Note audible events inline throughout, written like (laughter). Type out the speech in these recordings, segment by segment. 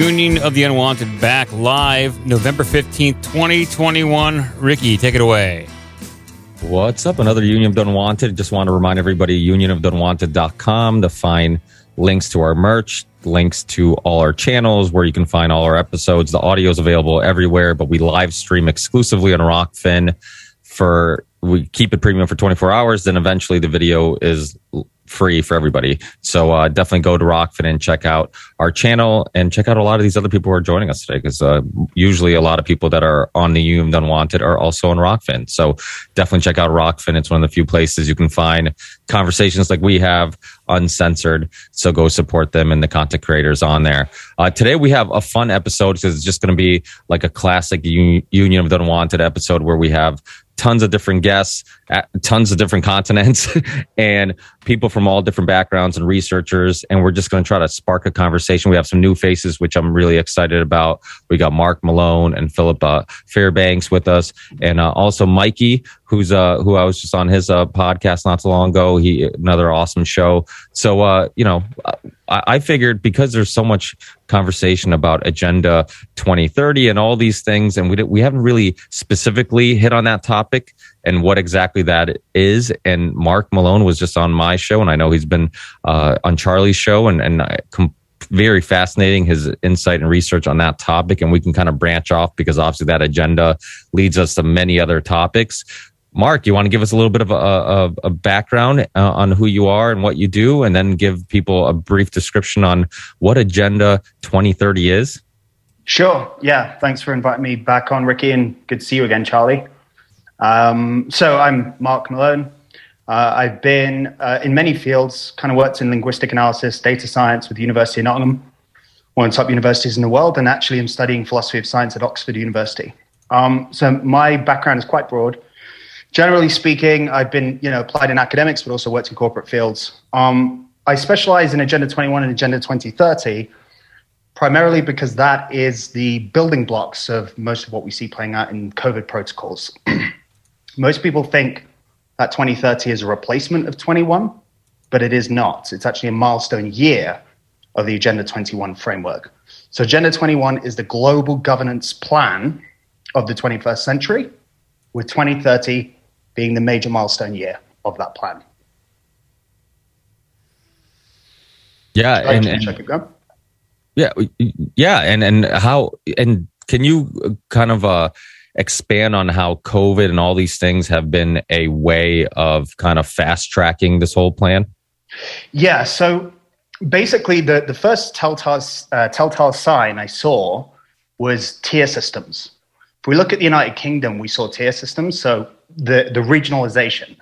Union of the Unwanted back live November 15th, 2021. Ricky, take it away. What's up? Another Union of the Unwanted. Just want to remind everybody unionoftheunwanted.com to find links to our merch, links to all our channels where you can find all our episodes. The audio is available everywhere, but we live stream exclusively on Rokfin for we keep it premium for 24 hours. Then eventually the video is free for everybody. So uh, definitely go to Rokfin and check out our channel and check out a lot of these other people who are joining us today because uh, usually a lot of people that are on the Union Unwanted are also on Rokfin. So definitely check out Rokfin. It's one of the few places you can find conversations like we have uncensored. So go support them and the content creators on there. Uh, today we have a fun episode because it's just going to be like a classic Union of the Unwanted episode where we have tons of different guests, tons of different continents, (laughs) and people from all different backgrounds and researchers. And we're just going to try to spark a conversation. We have some new faces, which I'm really excited about. We got Marc Malone and Philip uh, Fairbanks with us, and uh, also Mikey, who's uh, who I was just on his uh, podcast not so long ago. He another awesome show. So uh, you know, I, I figured because there's so much conversation about Agenda 2030 and all these things, and we we haven't really specifically hit on that topic and what exactly that is. And Marc Malone was just on my show, and I know he's been uh, on Charlie's show, and and I com- very fascinating his insight and research on that topic and we can kind of branch off because obviously that agenda leads us to many other topics Marc, you want to give us a little bit of a, a, a background uh, on who you are and what you do, and then give people a brief description on what Agenda 2030 is? Sure. Yeah. Thanks for inviting me back on, Ricky, and good to see you again, Charlie. Um, so I'm Marc Malone. Uh, I've been uh, in many fields, kind of worked in linguistic analysis, data science with the University of Nottingham, one of the top universities in the world, and actually I'm studying philosophy of science at Oxford University. Um, so my background is quite broad generally speaking, I've been you know applied in academics, but also worked in corporate fields. Um, I specialize in Agenda 21 and Agenda 2030, primarily because that is the building blocks of most of what we see playing out in COVID protocols. (clears throat) most people think that 2030 is a replacement of 21, but it is not. It's actually a milestone year of the Agenda 21 framework. So, Agenda 21 is the global governance plan of the 21st century, with 2030 being the major milestone year of that plan. Yeah, and, and yeah, yeah, and and how and can you kind of uh, expand on how COVID and all these things have been a way of kind of fast tracking this whole plan? Yeah, so basically, the the first telltale uh, telltale sign I saw was tier systems. If we look at the United Kingdom, we saw tier systems. So the, the regionalization.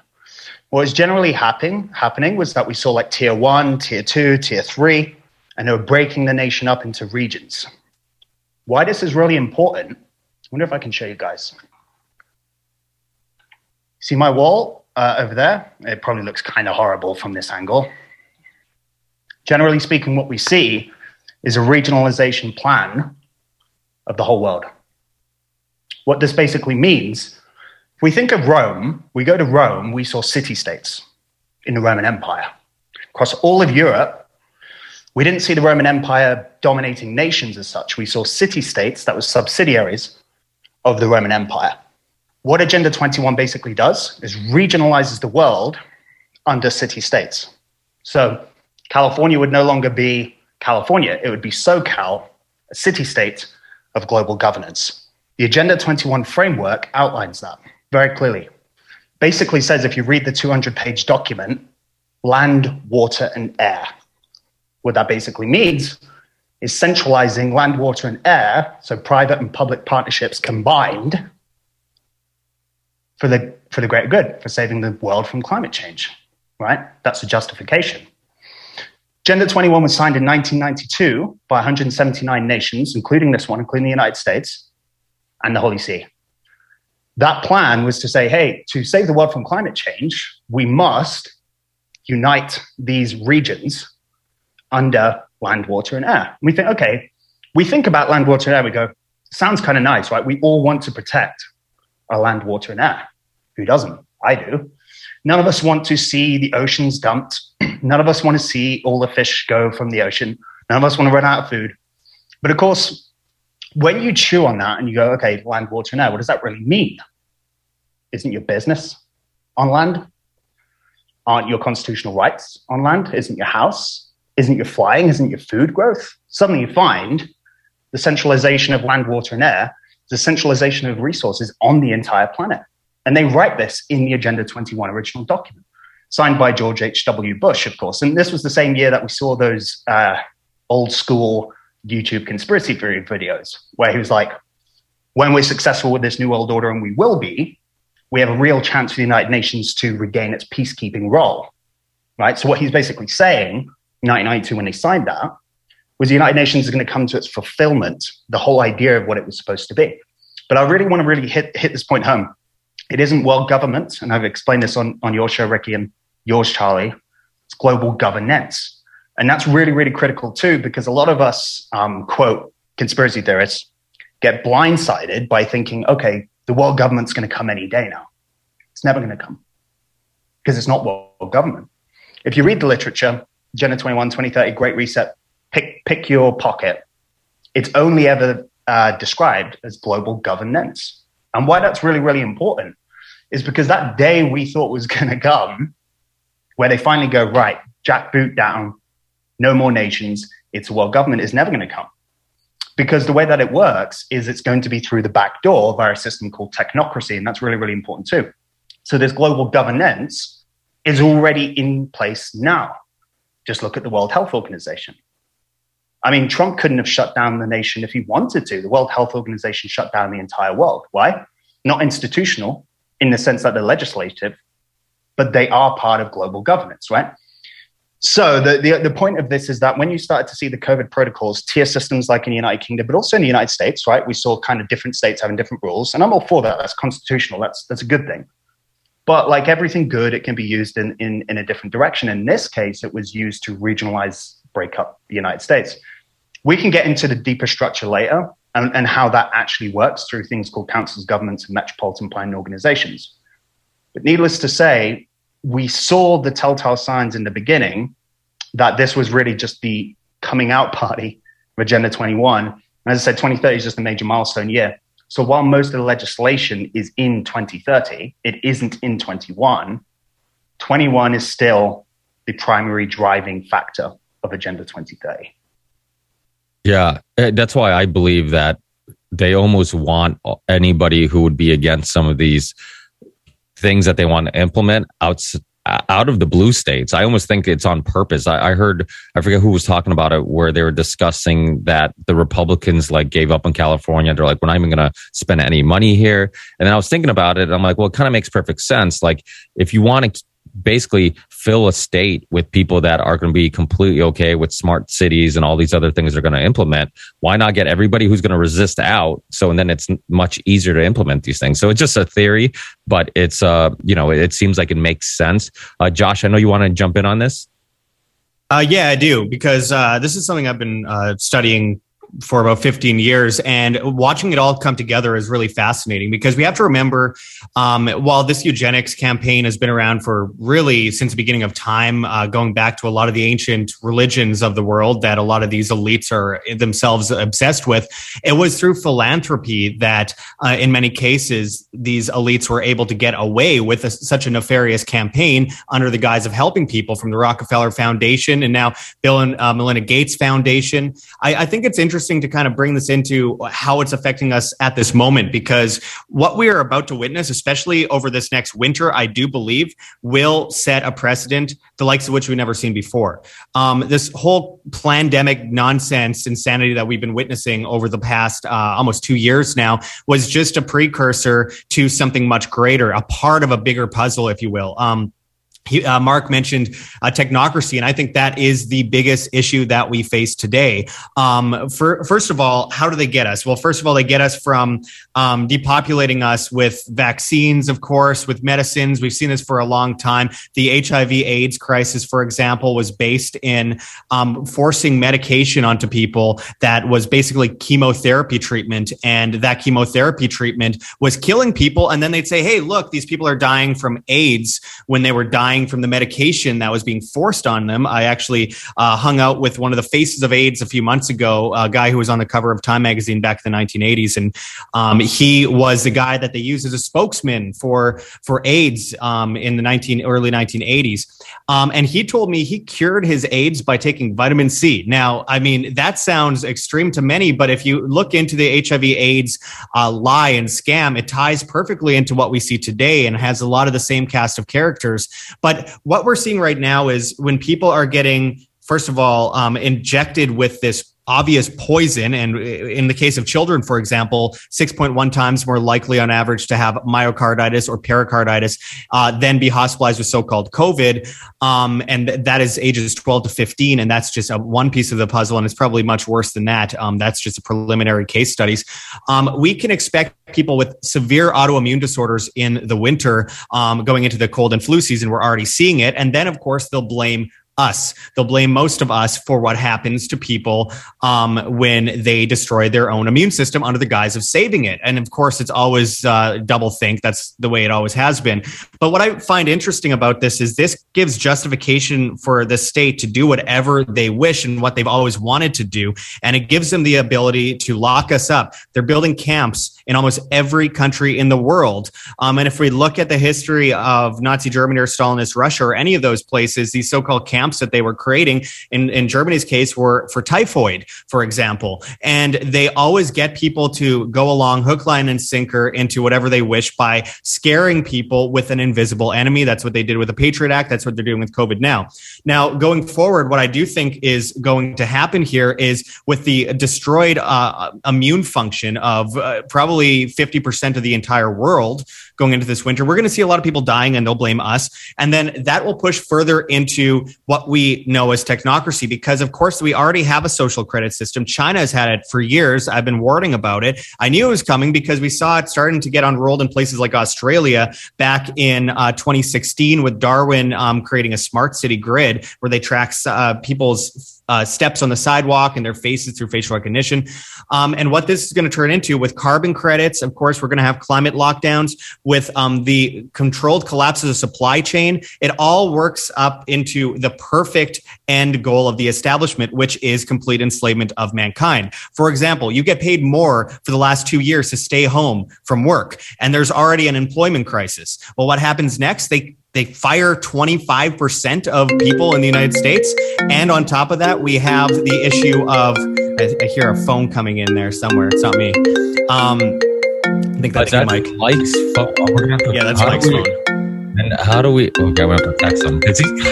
What was generally happening, happening was that we saw like tier one, tier two, tier three, and they were breaking the nation up into regions. Why this is really important, wonder if I can show you guys. See my wall uh, over there? It probably looks kind of horrible from this angle. Generally speaking, what we see is a regionalization plan of the whole world. What this basically means if we think of Rome, we go to Rome, we saw city states in the Roman Empire. Across all of Europe, we didn't see the Roman Empire dominating nations as such. We saw city states that were subsidiaries of the Roman Empire. What Agenda 21 basically does is regionalizes the world under city states. So California would no longer be California, it would be SoCal, a city state of global governance. The Agenda 21 framework outlines that very clearly. Basically says if you read the 200 page document, land, water, and air. What that basically means is centralizing land, water, and air, so private and public partnerships combined for the, for the greater good, for saving the world from climate change, right? That's the justification. Agenda 21 was signed in 1992 by 179 nations, including this one, including the United States and the Holy See. That plan was to say, hey, to save the world from climate change, we must unite these regions under land, water, and air. And we think, okay, we think about land, water, and air, we go, sounds kind of nice, right? We all want to protect our land, water, and air. Who doesn't? I do. None of us want to see the oceans dumped. (clears throat) None of us want to see all the fish go from the ocean. None of us want to run out of food. But of course, when you chew on that and you go, okay, land, water, and air, what does that really mean? Isn't your business on land? Aren't your constitutional rights on land? Isn't your house? Isn't your flying? Isn't your food growth? Suddenly you find the centralization of land, water, and air, the centralization of resources on the entire planet. And they write this in the Agenda 21 original document, signed by George H.W. Bush, of course. And this was the same year that we saw those uh, old school YouTube conspiracy theory videos, where he was like, when we're successful with this new world order, and we will be, we have a real chance for the United Nations to regain its peacekeeping role. Right? So, what he's basically saying, 1992, when they signed that, was the United Nations is going to come to its fulfillment, the whole idea of what it was supposed to be. But I really want to really hit, hit this point home. It isn't world government, and I've explained this on, on your show, Ricky, and yours, Charlie. It's global governance. And that's really, really critical too, because a lot of us, um, quote, conspiracy theorists, get blindsided by thinking, okay, the world government's going to come any day now. It's never going to come because it's not world government. If you read the literature, Agenda 21, 2030, Great Reset, pick, pick your pocket, it's only ever uh, described as global governance. And why that's really, really important is because that day we thought was (laughs) going to come, where they finally go, right, jack boot down, no more nations, it's a world government is never going to come. Because the way that it works is it's going to be through the back door via a system called technocracy. And that's really, really important too. So this global governance is already in place now. Just look at the World Health Organization. I mean, Trump couldn't have shut down the nation if he wanted to. The World Health Organization shut down the entire world. Why? Not institutional in the sense that they're legislative, but they are part of global governance, right? So the, the, the point of this is that when you started to see the COVID protocols, tier systems like in the United Kingdom, but also in the United States, right? We saw kind of different states having different rules, and I'm all for that. That's constitutional. That's that's a good thing. But like everything good, it can be used in, in, in a different direction. In this case, it was used to regionalize, break up the United States. We can get into the deeper structure later and, and how that actually works through things called councils, governments, and metropolitan planning organizations. But needless to say, we saw the telltale signs in the beginning that this was really just the coming out (laughs) party of Agenda 21. And as I said, 2030 is just a major milestone year. So while most of the legislation is in 2030, it isn't in 21. 21 is still the primary driving factor of Agenda 2030. Yeah, eh, that's why I believe that they almost want anybody who would be against some of these things that they want to implement out out of the blue states. I almost think it's on purpose. I, I, heard, I forget who was talking about it, where they were discussing that the Republicans like gave up on California. They're like, we're not even going to spend any money here. And then I was thinking about it. And I'm like, well, it kind of makes perfect sense. Like, if you want to basically fill a state with people that are going to be completely okay with smart cities and all these other things they're going to implement. Why not get everybody who's going to resist out? So, and then it's much easier to implement these things. So it's just a theory, but it's, uh, you know, it seems like it makes sense. Uh, Josh, I know you want to jump in on this. Uh, yeah, I do because uh, this is something I've been uh, studying for about 15 years and watching it all come together is really fascinating because we have to remember um, while this eugenics campaign has been around for really since the beginning of time uh, going back to a lot of the ancient religions of the world that a lot of these elites are themselves obsessed with it was through philanthropy that uh, in many cases these elites were able to get away with a, such a nefarious campaign under the guise of helping people from the rockefeller foundation and now bill and uh, melinda gates foundation. I, I think it's interesting interesting to kind of bring this into how it's affecting us at this moment because what we are about to witness, especially over this next winter, I do believe will set a precedent the likes of which we've never seen before. Um, this whole pandemic nonsense insanity that we've been witnessing over the past uh, almost two years now was just a precursor to something much greater, a part of a bigger puzzle, if you will. Um, he, uh, Marc mentioned uh, technocracy, and I think that is the biggest issue that we face today. Um, for, first of all, how do they get us? Well, first of all, they get us from um, depopulating us with vaccines, of course, with medicines. We've seen this for a long time. The HIV/AIDS crisis, for example, was based in um, forcing medication onto people that was basically chemotherapy treatment, and that chemotherapy treatment was killing people. And then they'd say, "Hey, look, these people are dying from AIDS when they were dying." Dying from the medication that was being forced on them. I actually uh, hung out with one of the faces of AIDS a few months ago, a guy who was on the cover of Time magazine back in the 1980s, and um, he was the guy that they used as a spokesman for for AIDS um, in the 19 early 1980s. Um, and he told me he cured his AIDS by taking vitamin C. Now, I mean, that sounds extreme to many, but if you look into the HIV AIDS uh, lie and scam, it ties perfectly into what we see today and has a lot of the same cast of characters. But what we're seeing right now is when people are getting first of all, um, injected with this obvious poison. And in the case of children, for example, 6.1 times more likely on average to have myocarditis or pericarditis uh, than be hospitalized with so-called COVID. Um, and that is ages 12 to 15. And that's just a, one piece of the puzzle. And it's probably much worse than that. Um, that's just preliminary case studies. Um, we can expect people with severe autoimmune disorders in the winter um, going into the cold and flu season. We're already seeing it. And then, of course, they'll blame us. They'll blame most of us for what happens to people um, when they destroy their own immune system under the guise of saving it. And of course, it's always uh, double think. That's the way it always has been. But what I find interesting about this is this gives justification for the state to do whatever they wish and what they've always wanted to do. And it gives them the ability to lock us up. They're building camps in almost every country in the world. Um, and if we look at the history of Nazi Germany or Stalinist Russia or any of those places, these so called camps that they were creating in, in Germany's case were for typhoid, for example. And they always get people to go along hook, line, and sinker into whatever they wish by scaring people with an invisible enemy. That's what they did with the Patriot Act. That's what they're doing with COVID now. Now, going forward, what I do think is going to happen here is with the destroyed uh, immune function of uh, probably 50% of the entire world going into this winter. We're going to see a lot of people dying and they'll blame us. And then that will push further into what we know as technocracy because, of course, we already have a social credit system. China has had it for years. I've been warning about it. I knew it was coming because we saw it starting to get unrolled in places like Australia back in uh, 2016 with Darwin um, creating a smart city grid where they track uh, people's uh, steps on the sidewalk and their faces through facial recognition. Um, and what this is going to turn into with carbon credits, of course, we're going to have climate lockdowns with um, the controlled collapse of the supply chain. It all works up into the perfect end goal of the establishment, which is complete enslavement of mankind. For example, you get paid more for the last two years to stay home from work, and there's already an employment crisis. Well, what happens next? They they fire 25% of people in the United States. And on top of that, we have the issue of, I, I hear a phone coming in there somewhere. It's not me. Um, I think that's, that's Mike. Mike's phone. Oh, we're gonna have to, yeah, that's Mike's phone. And how do we? Okay, we have to text him because he's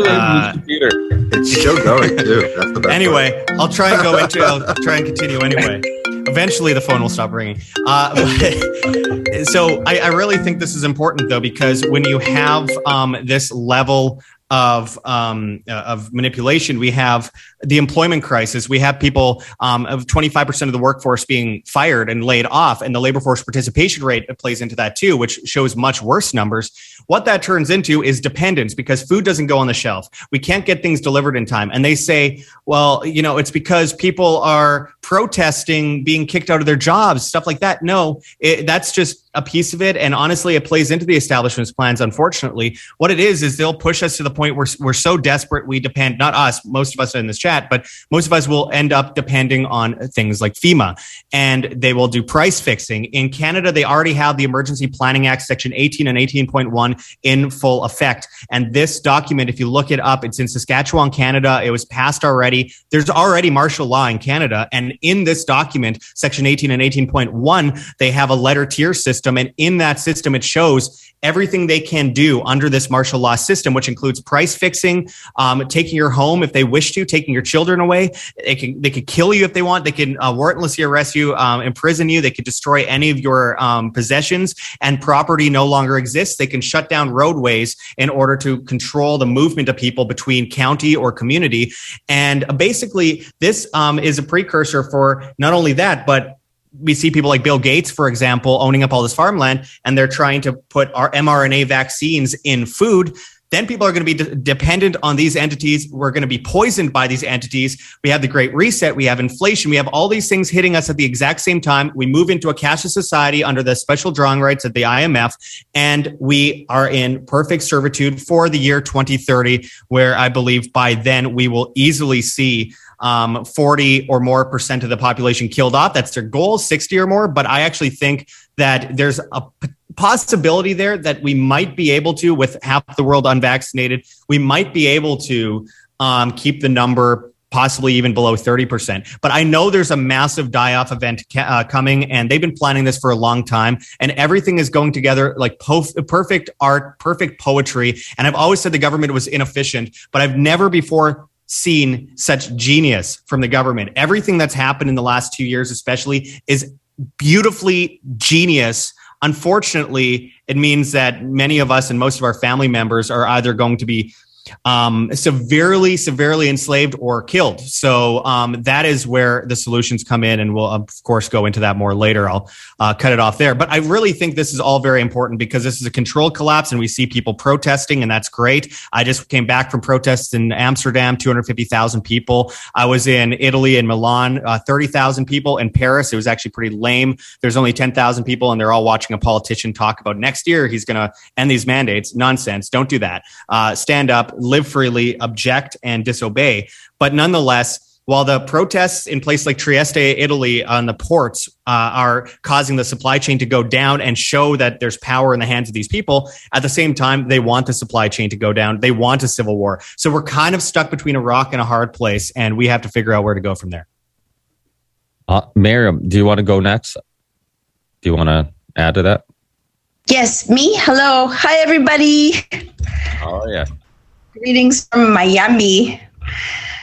uh, computer. It's still going too. That's the best anyway, part. I'll try and go into. I'll try and continue anyway. Eventually, the phone will stop ringing. Uh, (laughs) so I, I, really think this is important though because when you have um, this level of um, uh, of manipulation. We have the employment crisis. We have people um, of 25 percent of the workforce being fired and laid off, and the labor force participation rate plays into that too, which shows much worse numbers. What that turns into is dependence because food doesn't go on the shelf. We can't get things delivered in time, and they say, well, you know, it's because people are protesting being kicked out of their jobs, stuff like that. No, it, that's just a piece of it. And honestly, it plays into the establishment's plans. Unfortunately, what it is is they'll push us to the point where we're so desperate we depend. Not us, most of us in this chat, but most of us will end up depending on things like FEMA, and they will do price fixing. In Canada, they already have the Emergency Planning Act, Section 18 and 18.1, in full effect. And this document, if you look it up, it's in Saskatchewan, Canada. It was passed already. There's already martial law in Canada, and in this document, Section 18 and 18.1, they have a letter tier system system. And in that system, it shows everything they can do under this martial law system, which includes price fixing, um, taking your home if they wish to, taking your children away. They can they could kill you if they want. They can uh, warrantlessly arrest you, um, imprison you. They could destroy any of your um, possessions, and property no longer exists. They can shut down roadways in order to control the movement of people between county or community. And basically, this um, is a precursor for not only that, but we see people like Bill Gates, for example, owning up all this farmland, and they're trying to put our mRNA vaccines in food then people are going to be de- dependent on these entities. We're going to be poisoned by these entities. We have the Great Reset. We have inflation. We have all these things hitting us at the exact same time. We move into a cashless society under the special drawing rights of the IMF, and we are in perfect servitude for the year 2030, where I believe by then we will easily see um, 40 or more percent of the population killed off. That's their goal, 60 or more. But I actually think that there's a possibility there that we might be able to, with half the world unvaccinated, we might be able to um, keep the number possibly even below 30%. But I know there's a massive die off event uh, coming, and they've been planning this for a long time, and everything is going together like perfect art, perfect poetry. And I've always said the government was inefficient, but I've never before seen such genius from the government. Everything that's happened in the last two years, especially, is beautifully genius. Unfortunately, it means that many of us and most of our family members are either going to be um, severely, severely enslaved or killed. So um, that is where the solutions come in, and we'll of course go into that more later. I'll uh, cut it off there, but I really think this is all very important because this is a control collapse, and we see people protesting, and that's great. I just came back from protests in Amsterdam, two hundred fifty thousand people. I was in Italy and Milan, uh, thirty thousand people. In Paris, it was actually pretty lame. There's only ten thousand people, and they're all watching a politician talk about next year he's going to end these mandates. Nonsense! Don't do that. Uh, stand up live freely, object, and disobey. But nonetheless, while the protests in places like Trieste, Italy, on the ports uh, are causing the supply chain to go down and show that there's power in the hands of these people, at the same time, they want the supply chain to go down. They want a civil war. So we're kind of stuck between a rock and a hard place, and we have to figure out where to go from there. Uh, Maryam, do you want to go next? Do you want to add to that? Yes, me. Hello. Hi, everybody. Oh, yeah. Greetings from Miami.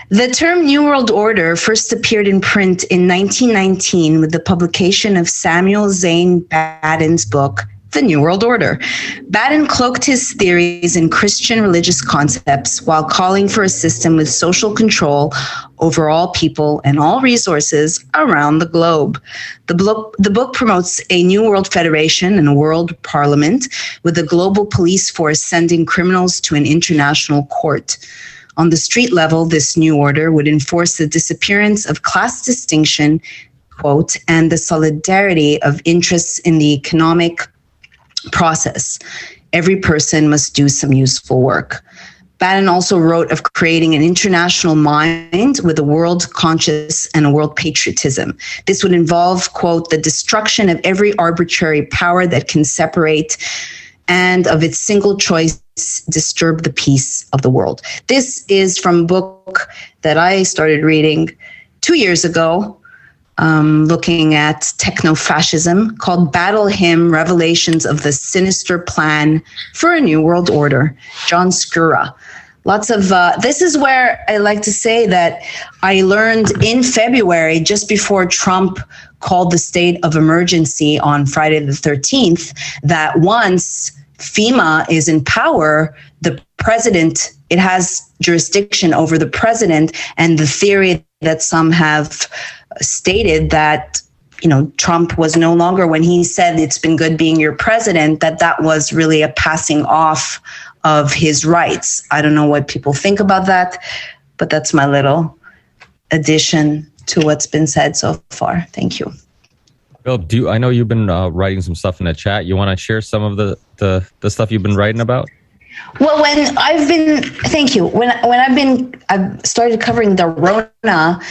The term New World Order first appeared in print in 1919 with the publication of Samuel Zane Batten's book, The New World Order. Batten cloaked his theories in Christian religious concepts while calling for a system with social control over all people and all resources around the globe. The book, the book promotes a new world federation and a world parliament with a global police force sending criminals to an international court. On the street level, this new order would enforce the disappearance of class distinction, quote, and the solidarity of interests in the economic process. Every person must do some useful work. Batten also wrote of creating an international mind with a world conscious and a world patriotism. This would involve, quote, the destruction of every arbitrary power that can separate and of its single choice disturb the peace of the world. This is from a book that I started reading two years ago um, looking at techno fascism called Battle Hymn Revelations of the Sinister Plan for a New World Order, John Skura. Lots of, uh, this is where I like to say that I learned in February, just before Trump called the state of emergency on Friday the 13th, that once FEMA is in power, the president, it has jurisdiction over the president, and the theory that some have stated that you know Trump was no longer when he said it's been good being your president that that was really a passing off of his rights. I don't know what people think about that, but that's my little addition to what's been said so far. Thank you. Bill, do you, I know you've been uh, writing some stuff in the chat? You want to share some of the, the the stuff you've been writing about? Well, when I've been, thank you. When when I've been, I've started covering the Rona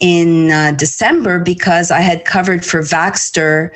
in uh, December because I had covered for Vaxxter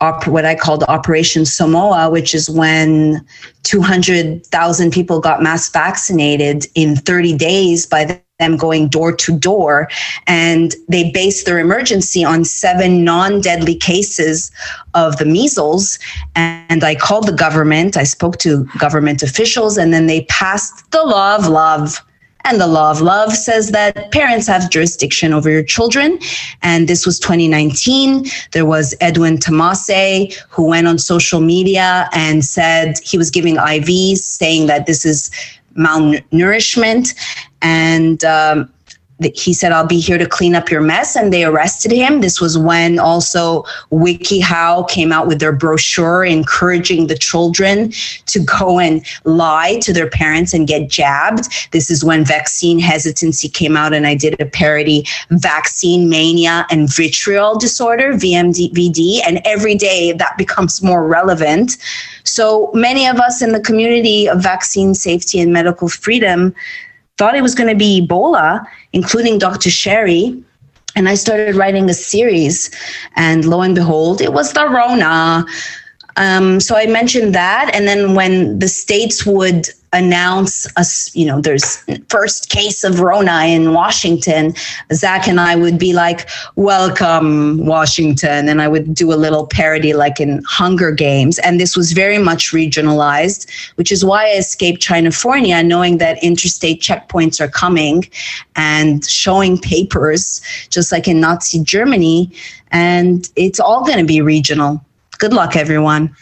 op- what I called Operation Samoa, which is when 200,000 people got mass vaccinated in 30 days by them going door to door. And they based their emergency on seven non deadly cases of the measles. And I called the government, I spoke to government officials, and then they passed the law of love and the law of love says that parents have jurisdiction over your children. And this was 2019. There was Edwin Tamasese who went on social media and said he was giving IVs, saying that this is malnourishment. And um, he said, I'll be here to clean up your mess. And they arrested him. This was when also WikiHow came out with their brochure encouraging the children to go and lie to their parents and get jabbed. This is when vaccine hesitancy came out. And I did a parody vaccine mania and vitriol disorder, VMD, And every day that becomes more relevant. So many of us in the community of vaccine safety and medical freedom thought it was going to be Ebola, including Dr. Sherry. And I started writing a series, and lo and behold, it was the Rona. Um, so I mentioned that. And then when the states would announce us, you know, there's first case of Rona in Washington, Zach and I would be like, welcome Washington. And I would do a little parody like in Hunger Games. And this was very much regionalized, which is why I escaped Chinafornia, knowing that interstate checkpoints are coming and showing papers, just like in Nazi Germany. And it's all going to be regional. Good luck, everyone.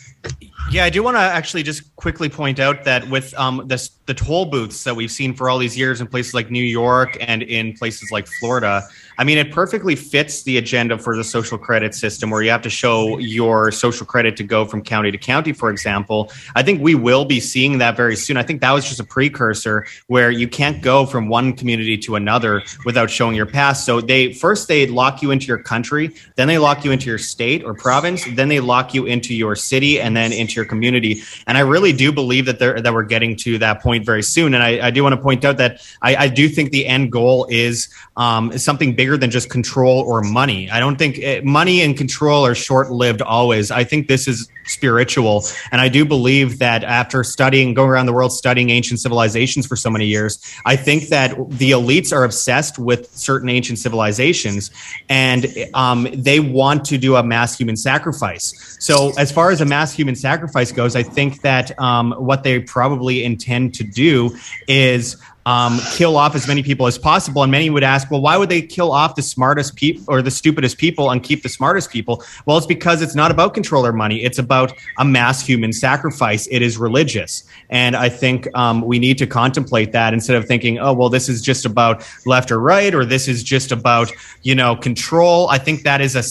Yeah, I do want to actually just quickly point out that with um, this, the toll booths that we've seen for all these years in places like New York and in places like Florida, I mean, it perfectly fits the agenda for the social credit system where you have to show your social credit to go from county to county, for example. I think we will be seeing that very soon. I think that was just a precursor where you can't go from one community to another without showing your pass. So they first they lock you into your country, then they lock you into your state or province, then they lock you into your city and then into your community. And I really do believe that that we're getting to that point very soon. And I, I do want to point out that I, I, do think the end goal is um, something bigger than just control or money. I don't think it, eh, money and control are short lived always. I think this is spiritual. And I do believe that after studying, going around the world studying ancient civilizations for so many years, I think that the elites are obsessed with certain ancient civilizations and um, they want to do a mass human sacrifice. So, as far as a mass human sacrifice goes, I think that um, what they probably intend to do is um, kill off as many people as possible. And many would ask, well, why would they kill off the smartest people or the stupidest people and keep the smartest people? Well, it's because it's not about control or money. It's about a mass human sacrifice. It is religious. And I think um, we need to contemplate that instead of thinking, oh, well, this is just about left or right, or this is just about, you know, control. I think that is a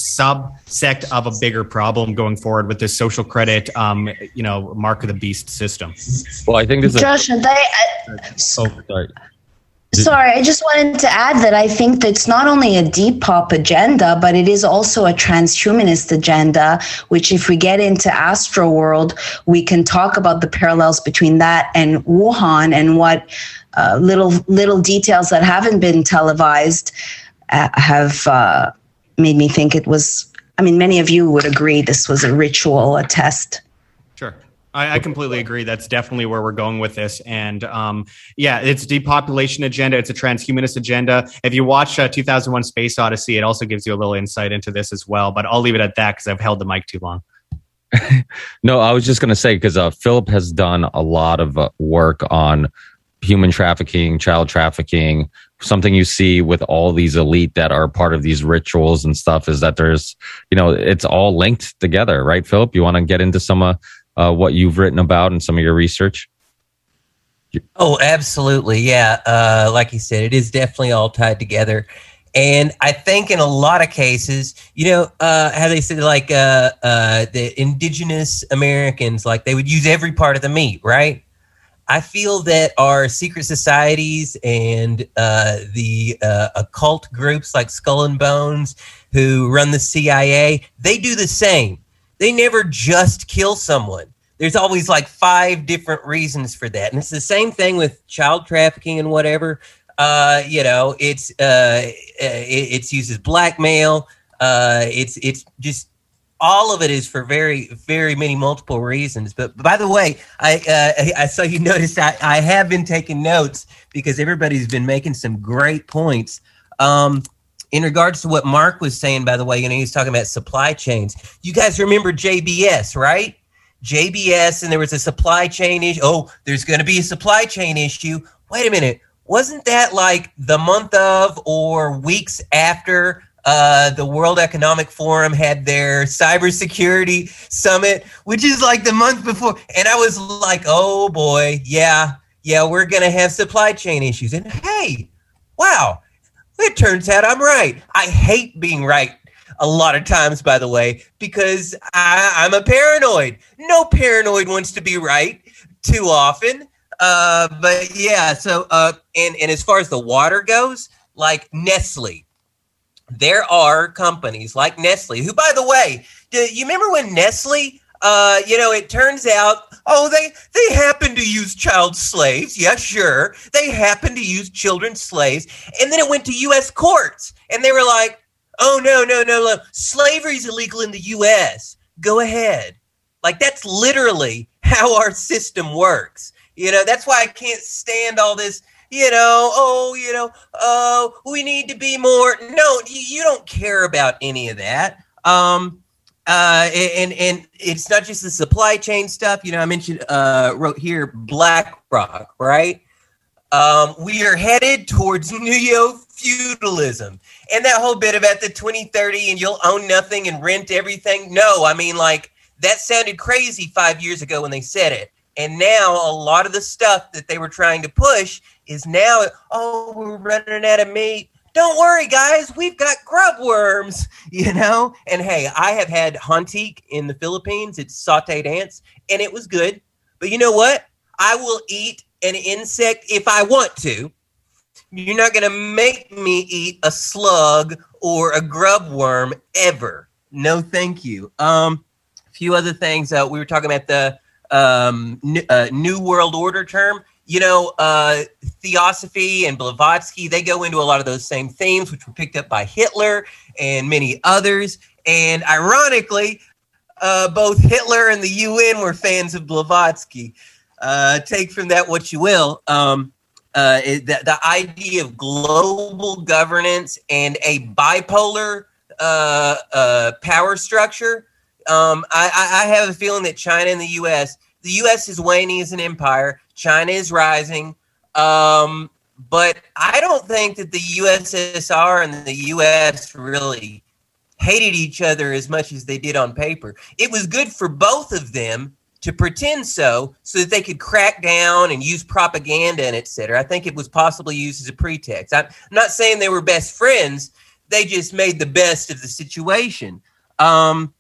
subsect of a bigger problem going forward with this social credit, um, you know, mark of the beast system. Well, I think this Josh, is. Josh, oh, sorry. Sorry, I just wanted to add that I think that it's not only a deep pop agenda, but it is also a transhumanist agenda, which if we get into Astro World, we can talk about the parallels between that and Wuhan and what uh, little little details that haven't been televised uh, have uh, made me think it was. I mean, many of you would agree this was a ritual, a test. I, I, completely agree. That's definitely where we're going with this. And um, yeah, it's depopulation agenda. It's a transhumanist agenda. If you watch uh, 2001 Space Odyssey, it also gives you a little insight into this as well. But I'll leave it at that because I've held the mic too long. (laughs) no, I was just going to say because uh, Philip has done a lot of uh, work on human trafficking, child trafficking. Something you see with all these elite that are part of these rituals and stuff is that there's, you know, it's all linked together, right, Philip? You want to get into some uh, uh, what you've written about and some of your research? Oh, absolutely. Yeah. Uh, like you said, it is definitely all tied together. And I think in a lot of cases, you know, uh, how they say like uh, uh, the indigenous Americans, like they would use every part of the meat, right? I feel that our secret societies and uh, the uh, occult groups like Skull and Bones, who run the CIA, they do the same they never just kill someone. There's always like five different reasons for that. And it's the same thing with child trafficking and whatever. Uh, you know, it's uh, it, it's used as blackmail. Uh, it's it's just all of it is for very very many multiple reasons. But by the way, I uh, I saw you noticed I, I have been taking notes because everybody's been making some great points. Um, in regards to what Marc was saying, by the way, you know, he's talking about supply chains. You guys remember JBS, right? JBS, and there was a supply chain issue. Oh, there's going to be a supply chain issue. Wait a minute. Wasn't that like the month of or weeks after uh, the World Economic Forum had their cybersecurity summit, which is like the month before? And I was like, oh boy, yeah, yeah, we're going to have supply chain issues. And hey, wow, it turns out I'm right. I hate being right a lot of times, by the way, because I, I'm a paranoid. No paranoid wants to be right too often. Uh, but yeah, so uh, and and as far as the water goes, like Nestle, there are companies like Nestle who, by the way, do you remember when Nestle? Uh, you know, it turns out, oh, they they happen to use child slaves. Yeah, sure, they happen to use children slaves, and then it went to U.S. courts, and they were like, oh no, no, no, no, slavery is illegal in the U.S. Go ahead. Like that's literally (laughs) how our system works. You know, that's why I can't stand all this, you know, oh, you know, oh, we need to be more. No, you, don't care about any of that. Um, uh, and and it's not just the supply chain stuff. You know, I mentioned uh, wrote here BlackRock, right? Um, we are headed towards (laughs) neo feudalism, and that whole bit about the 2030 and you'll own nothing and rent everything. No, I mean like that sounded crazy five years ago when they said it. And now a lot of the stuff that they were trying to push is now, oh, we're running out of meat. Don't worry, guys, we've got grub worms, (laughs) you know? And hey, I have had hantique in the Philippines. It's sauteed ants, and it was good. But you know what? I will eat an insect if I want to. You're not going to make me eat a slug or a grub worm ever. No, thank you. Um, a few other things. Uh, we were talking about the um, uh, new World Order term. You know, uh, Theosophy and Blavatsky, they go into a lot of those same themes, which were picked up by Hitler and many others. And ironically, uh, both Hitler and the UN were fans of Blavatsky. Uh, take from that what you will. Um, uh, the, the idea of global governance and a bipolar uh, uh, power structure. Um, I, I have a feeling that China and the U.S. The U.S. is waning as an empire. China is rising. Um, but I don't think that the USSR and the U.S. really hated each other as much as they did on paper. It was good for both of them to pretend so, so that they could crack down and use propaganda and etc. I think it was possibly used as a pretext. I'm not saying they were best friends; they just made the best of the situation. Um,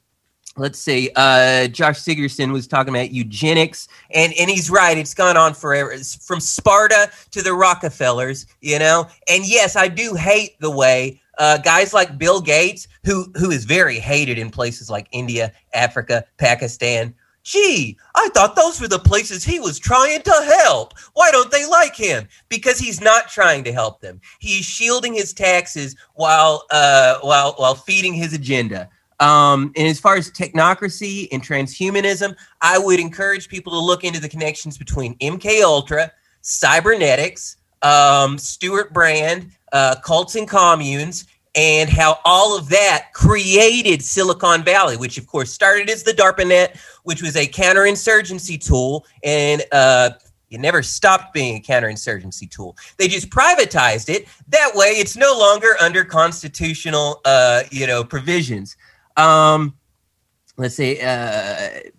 let's see. Uh, Josh Sigurdson was talking about eugenics, and and he's right. It's gone on forever, it's from Sparta to the Rockefellers, you know. And yes, I do hate the way uh, guys like Bill Gates, who who is very hated in places like India, Africa, Pakistan. Gee, I thought those were the places he was trying to help. Why don't they like him? Because he's not trying to help them. He's shielding his taxes while uh, while while feeding his agenda. Um, and as far as technocracy and transhumanism, I would encourage people to look into the connections between MK Ultra, cybernetics, um, Stewart Brand, uh, cults and communes, and how all of that created Silicon Valley, which of course started as the DARPANET, which was a counterinsurgency tool, and uh, it never stopped being a counterinsurgency tool. They just privatized it. That way, it's no longer under constitutional, uh, you know, provisions. Um, let's say uh,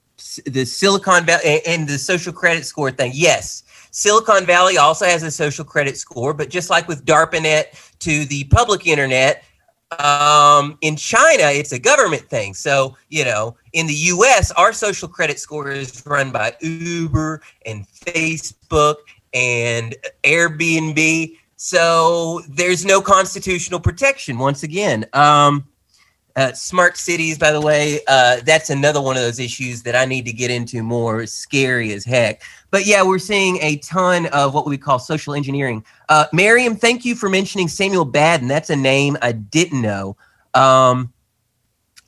the Silicon Valley and the social credit score thing. Yes, Silicon Valley also has a social credit score, but just like with DARPANET to the public internet, um, in China, it's a government thing. So, you know, in the US, our social credit score is run by Uber and Facebook and Airbnb. So there's no constitutional protection once again. Um, uh, smart cities, by the way, uh, that's another one of those issues that I need to get into more. Scary as heck. But yeah, we're seeing a ton of what we call social engineering. Uh, Maryam, thank you for mentioning Samuel Batten. That's a name I didn't know. Um,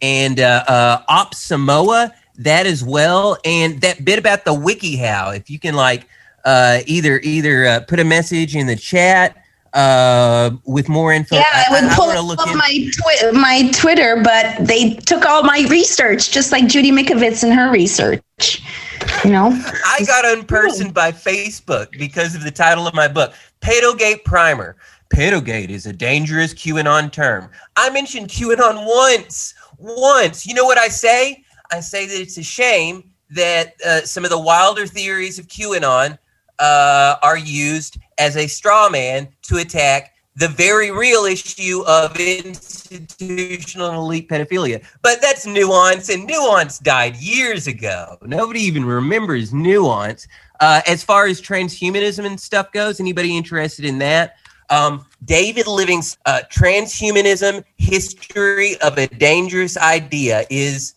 and uh, uh, Op Samoa, that as well. And that bit about the WikiHow, if you can like uh, either either put a message in the chat uh, with more info. Yeah, I, would I, pull I look up in- my twi- my Twitter, but they took all my research, just like Judy Mikovits and her research. You know, I got unpersoned by Facebook because of the title of my book, Pedogate Primer. Pedogate is a dangerous QAnon term. I mentioned QAnon once. Once. You know what I say? I say that it's a shame that uh, some of the wilder theories of QAnon uh, are used as a straw man to attack the very real issue of institutional elite pedophilia. But that's nuance, and nuance died years ago. Nobody even remembers nuance. Uh, as far as transhumanism and stuff goes, anybody interested in that? Um, David Living's uh, Transhumanism History of a Dangerous Idea is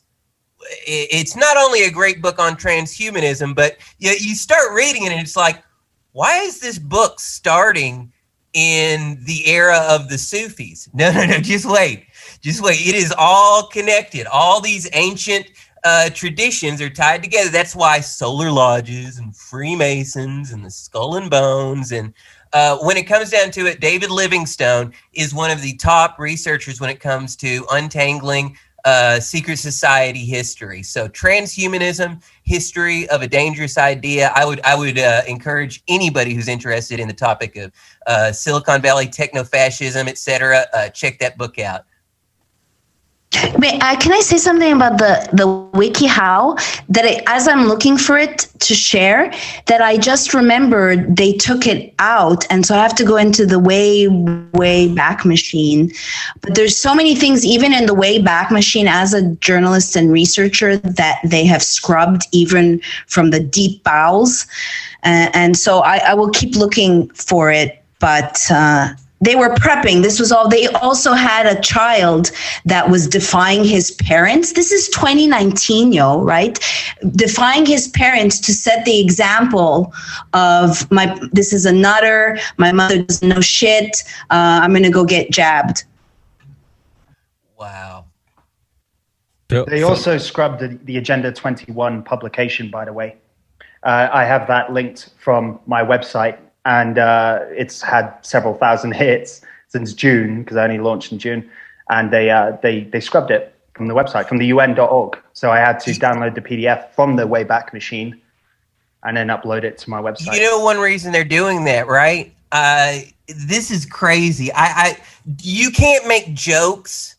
it's not only a great book on transhumanism, but you start reading it and it's like, why is this book starting in the era of the Sufis? (laughs) No, no, no, just wait. Just wait. It is all connected. All these ancient uh, traditions are tied together. That's why solar lodges and Freemasons and the skull and bones and uh, when it comes down to it, David Livingstone is one of the top researchers when it comes to untangling uh, secret society history. So transhumanism, history of a dangerous idea. I would I would uh, encourage anybody who's interested in the topic of uh, Silicon Valley techno fascism, etc. Uh, check that book out. Uh, can I say something about the the WikiHow that it, as I'm looking for it to share, that I just remembered they took it out, and so I have to go into the way way back machine. But there's so many things, even in the way back machine, as a journalist and researcher, that they have scrubbed even from the deep bowels, uh, and so I, I, will keep looking for it, but. Uh, they were prepping. This was all, they also had a child that was defying his parents. This is 2019, yo, right? Defying his parents to set the example of my, this is a nutter, my mother doesn't know shit, uh, I'm gonna go get jabbed. Wow. They also scrubbed the, the Agenda 21 publication, by the way. Uh, I have that linked from my website and uh, it's had several thousand hits since June because I only launched in June, and they uh, they they scrubbed it from the website from the UN.org. So I had to download the PDF from the Wayback Machine and then upload it to my website. You know, one reason they're doing that, right? Uh, this is crazy. I, I you can't make jokes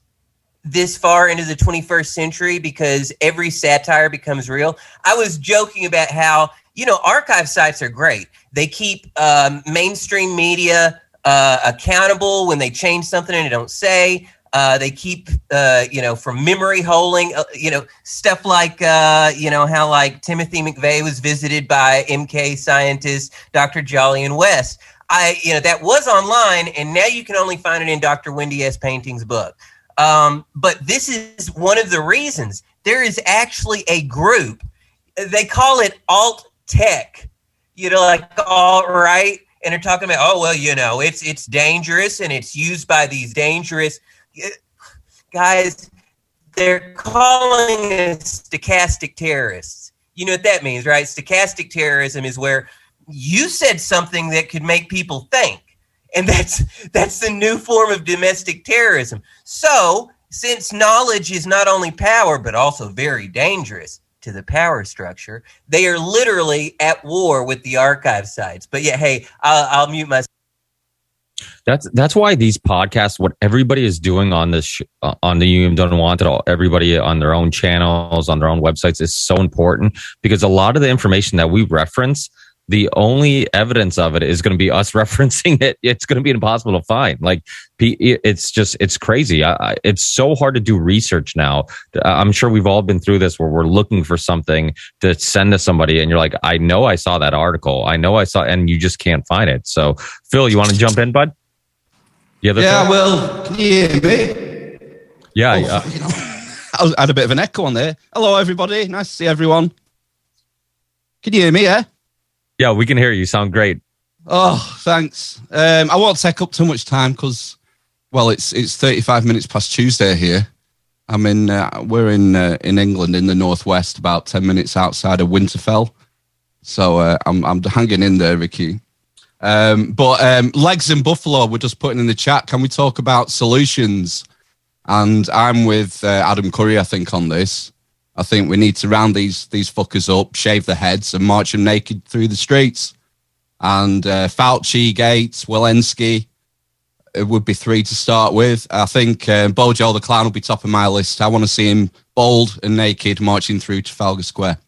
this far into the 21st century because every satire becomes real. I was joking about how you know archive sites are great they keep um, mainstream media uh, accountable when they change something and they don't say. Uh, they keep, uh, you know, from memory holding, uh, you know, stuff like, uh, you know, how like Timothy McVeigh was visited by MK scientist Dr. Jolyon West. I, you know, that was online, and now you can only find it in Dr. Wendy S. Painting's book. Um, but this is one of the reasons there is actually a group. They call it alt tech you know, like all right, and they're talking about, oh well, you know, it's it's dangerous and it's used by these dangerous guys. They're calling it stochastic terrorists. You know what that means, right? Stochastic terrorism is where you said something that could make people think, and (laughs) that's that's the new form of domestic terrorism. So, since knowledge is not only power but also very dangerous, to the power structure. They are literally at war with the archive sites. But yeah, hey, I'll, I'll mute myself. That's that's why these podcasts, what everybody is doing on this sh- uh, on the Union of the Unwanted, everybody on their own channels, on their own websites, is so important because a lot of the information that we reference the only evidence of it is going to be us (laughs) referencing it. It's going to be impossible to find. Like, it's just, it's crazy. I, it's so hard to do research now. I'm sure we've all been through this where we're looking for something to send to somebody and you're like, I know I saw that article. I know I saw, and you just can't find it. So, Phil, you want to jump in, bud? Yeah, yeah well, can you hear me? Yeah, oh, yeah. You know, (laughs) I had a bit of an echo on there. Hello, everybody. Nice to see everyone. Can you hear me? Yeah. Yeah, we can hear you. Sound great. Oh, thanks. Um, I won't take up too much time because, well, it's it's 35 minutes past Tuesday here. I'm in. Uh, we're in uh, in England in the northwest, about 10 minutes outside of Winterfell. So uh, I'm I'm hanging in there, Ricky. Um, but um, legs in Buffalo, we're just putting in the chat. Can we talk about solutions? And I'm with uh, Adam Curry, I think, on this. I think we need to round these these fuckers up, shave their heads, and march them naked through the streets. And uh, Fauci, Gates, Walensky, it would be three to start with. I think uh, Bojo the Clown will be top of my list. I want to see him bald and naked marching through Trafalgar Square.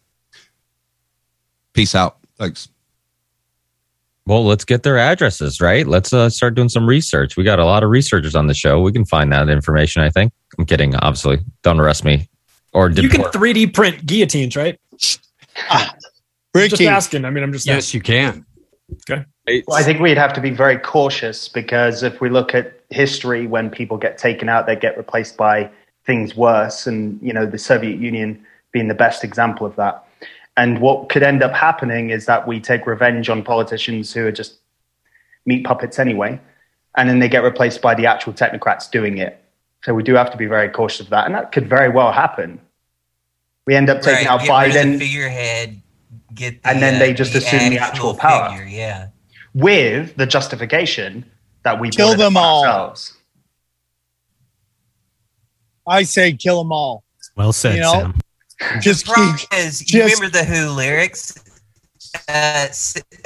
Peace out. Thanks. Well, let's get their addresses, right? Let's uh, start doing some research. We got a lot of researchers on the show. We can find that information, I think. I'm kidding, obviously. Don't arrest me. Or You can 3D print guillotines, right? Ah, Just asking. I mean, I'm just Yes, you can. It's- Well, I think we'd have to be very cautious because if we look at history, when people get taken out, they get replaced by things worse, and you know the Soviet Union being the best example of that. And what could end up happening is that we take revenge on politicians who are just meat puppets anyway, and then they get replaced by the actual technocrats doing it. So we do have to be very cautious of that, and that could very well happen. We end up taking Right, out get rid of the Biden figurehead, get the, And then uh, they just assume the actual power. figure, yeah. with the justification that we Kill them upon all. ourselves. I say kill them all. Well said, You know, Sam. Just Problem keep. is, you remember the Who lyrics? Uh,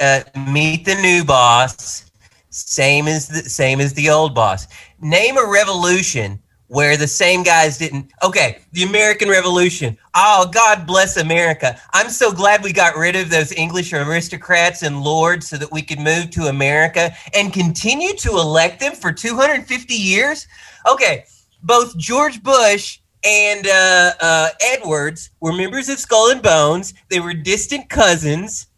uh, meet the new boss, same as the same as the old boss. Name a revolution where the same guys didn't. Okay, the American Revolution. Oh, God bless America! I'm so glad we got rid of those English aristocrats and lords so that we could move to America and continue to elect them for 250 years. Okay, both George Bush and uh, uh, Edwards were members of Skull and Bones. They were distant cousins.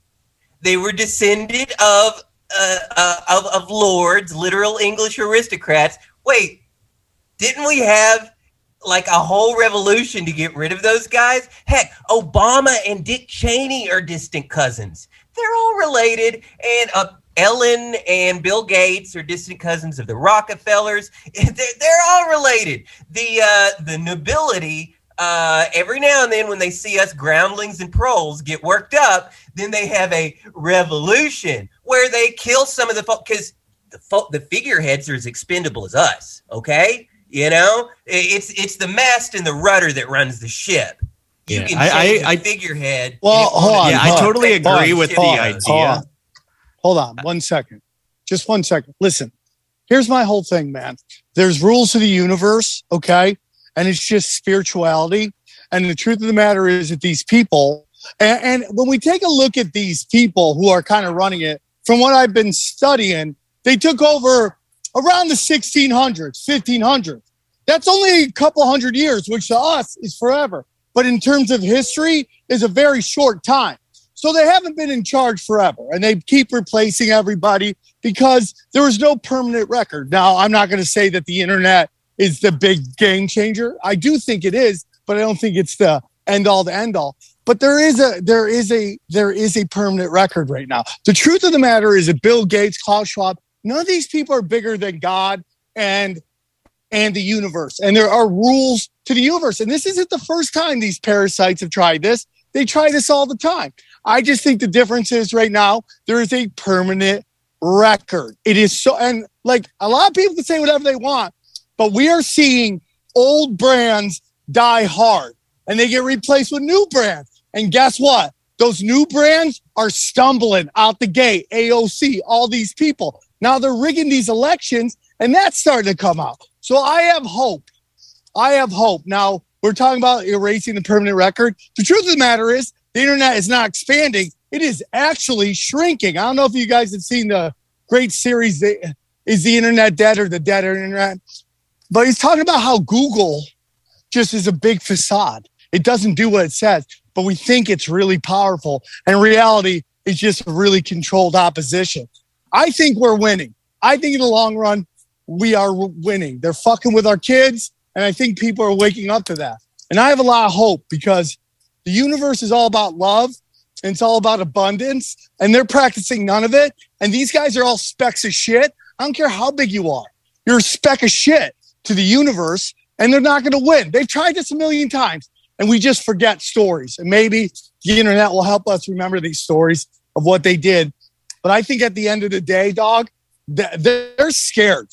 They were descended of uh, uh, of, of lords, literal English aristocrats. Wait, didn't we have like a whole revolution to get rid of those guys? Heck, Obama and Dick Cheney are distant cousins. They're all related, and uh, Ellen and Bill Gates are distant cousins of the Rockefellers. (laughs) They're, all related. The uh, the nobility. Uh, every now and then, when they see us groundlings and proles get worked up, then they have a revolution where they kill some of the folk because the fo- the figureheads are as expendable as us. Okay, you know, it's it's the mast and the rudder that runs the ship. You Yeah, can I- I- the I- figurehead. Well, and it won't hold on, Yeah, affect I hold on, totally agree ship with the on, does. hold idea. on. Hold on one second. Just one second. Listen, here's my whole thing, man. There's rules of the universe, okay? And it's just spirituality. And the truth of the matter is that these people, and, and when we take a look at these people who are kind of running it, from what I've been studying, they took over around the 1600s, 1500s. That's only a couple hundred years, which to us is forever. But in terms of history, is a very short time. So they haven't been in charge forever and they keep replacing everybody because there was no permanent record. Now, I'm not going to say that the internet is the big game changer. I do think it is, but I don't think it's the end all to end all. But there is a there is a there is a permanent record right now. The truth of the matter is that Bill Gates, Klaus Schwab, none of these people are bigger than God and and the universe. And there are rules to the universe. And this isn't the first time these parasites have tried this. They try this all the time. I just think the difference is right now there is a permanent record. It is so, and like a lot of people can say whatever they want, but we are seeing old brands die hard and they get replaced with new brands. And guess what? Those new brands are stumbling out the gate. AOC, all these people. Now they're rigging these elections and that's starting to come out. So I have hope. I have hope. Now we're talking about erasing the permanent record. The truth of the matter is the internet is not expanding. It is actually shrinking. I don't know if you guys have seen the great series, Is the Internet Dead or the Dead Internet? But he's talking about how Google just is a big facade. It doesn't do what it says, but we think it's really powerful. And reality, is just a really controlled opposition. I think we're winning. I think in the long run, we are winning. They're fucking with our kids. And I think people are waking up to that. And I have a lot of hope because the universe is all about love and it's all about abundance. And they're practicing none of it. And these guys are all specks of shit. I don't care how big you are. You're a speck of shit to the universe and they're not going to win. They've tried this a million times and we just forget stories. And maybe the internet will help us remember these stories of what they did. But I think at the end of the day, dog, they're scared.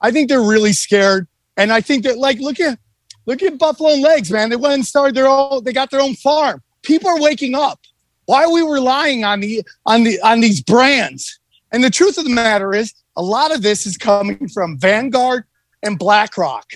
I think they're really scared. And I think that, like, look at look at Buffalo and Legs, man. They went and started their own. They got their own farm. People are waking up. Why are we relying on the on the on these brands? And the truth of the matter is, a lot of this is coming from Vanguard and BlackRock.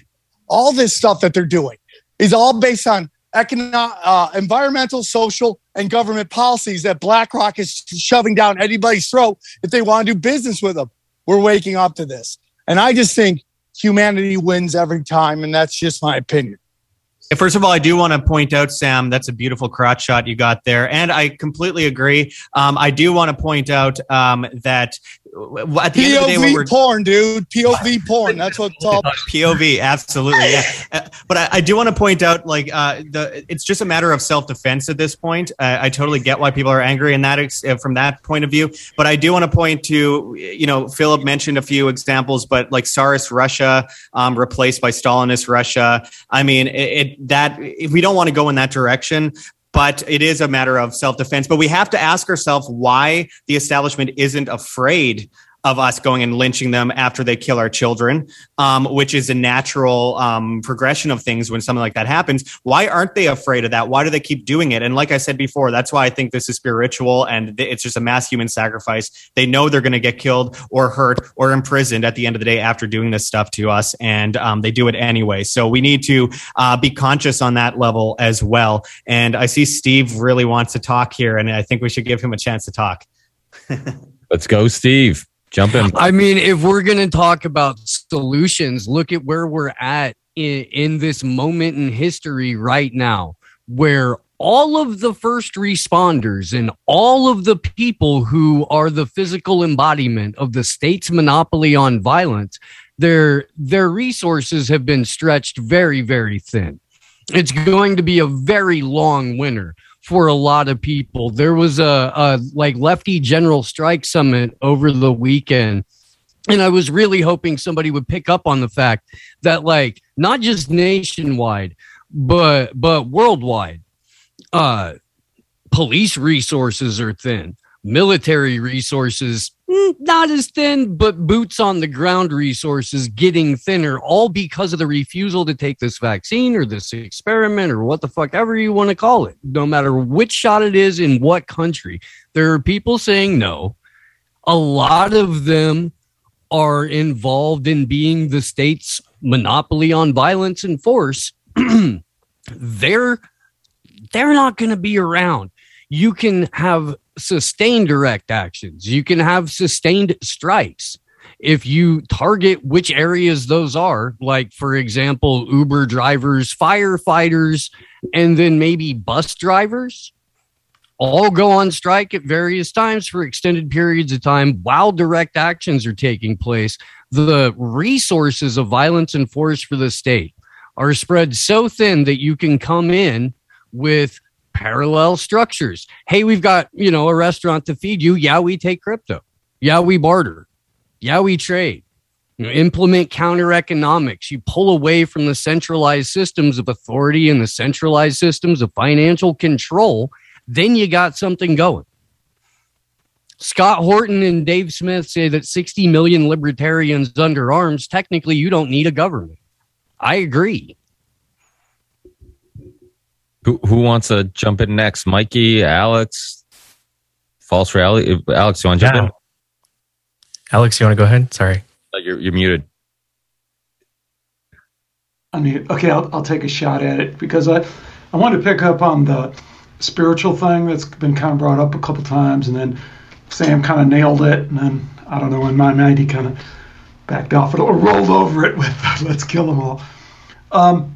All this stuff that they're doing is all based on economic, uh, environmental, social, and government policies that BlackRock is shoving down anybody's throat if they want to do business with them. We're waking up to this. And I just think humanity wins every time. And that's just my opinion. First of all, I do want to point out, Sam, that's a beautiful crotch shot you got there. And I completely agree. Um, I do want to point out um, that at the POV end of the day, we're porn, dude. POV (laughs) porn. That's what it's all (laughs) POV, absolutely, yeah. (laughs) Uh, but I, I do want to point out, like, uh, the it's just a matter of self defense at this point. Uh, I totally get why people are angry in that ex- uh, from that point of view. But I do want to point to, you know, Philip mentioned a few examples, but like Tsarist Russia um, replaced by Stalinist Russia. I mean, it, it that if we don't want to go in that direction, but it is a matter of self defense. But we have to ask ourselves why the establishment isn't afraid of us going and lynching them after they kill our children, um, which is a natural um, progression of things when something like that happens. Why aren't they afraid of that? Why do they keep doing it? And like I said before, that's why I think this is spiritual and it's just a mass human sacrifice. They know they're going to get killed or hurt or imprisoned at the end of the day after doing this stuff to us, and um, they do it anyway. So we need to uh, be conscious on that level as well. And I see Steve really wants to talk here, and I think we should give him a chance to talk. (laughs) Let's go, Steve. Jump in. I mean, if we're going to talk about solutions, look at where we're at in, in this moment in history right now, where all of the first responders and all of the people who are the physical embodiment of the state's monopoly on violence, their their resources have been stretched very, very thin. It's going to be a very long winter for a lot of people. There was a, a like lefty general strike summit over the weekend. And I was really hoping somebody would pick up on the fact that like not just nationwide, but but worldwide, uh police resources are thin. Military resources Mm, not as thin, but boots on the ground resources getting thinner, all because of the refusal to take this vaccine or this experiment or what the fuck ever you want to call it, no matter which shot it is in what country. There are people saying no. A lot of them are involved in being the state's monopoly on violence and force. (clears throat) they're they're not going to be around. You can have sustained direct actions. You can have sustained strikes. If you target which areas those are, like, for example, Uber drivers, firefighters, and then maybe bus drivers, all go on strike at various times for extended periods of time while direct actions are taking place. The resources of violence and force for the state are spread so thin that you can come in with parallel structures. Hey, we've got, you know, a restaurant to feed you. Yeah, we take crypto. Yeah, we barter. Yeah, we trade. You know, implement counter economics. You pull away from the centralized systems of authority and the centralized systems of financial control. Then you got something going. Scott Horton and Dave Smith say that 60 million libertarians under arms, technically, you don't need a government. I agree. Who, who wants to jump in next? Mikey, Alex, false reality. Alex, you want to jump Yeah. in? Alex, you want to go ahead? Sorry. Uh, You're, you're muted. I mean, okay, I'll, I'll take a shot at it because I, I want to pick up on the spiritual thing that's been kind of brought up a couple times, and then Sam kind of nailed it, and then I don't know in my mind he kind of backed off it or rolled over it with (laughs) "Let's kill them all." Um,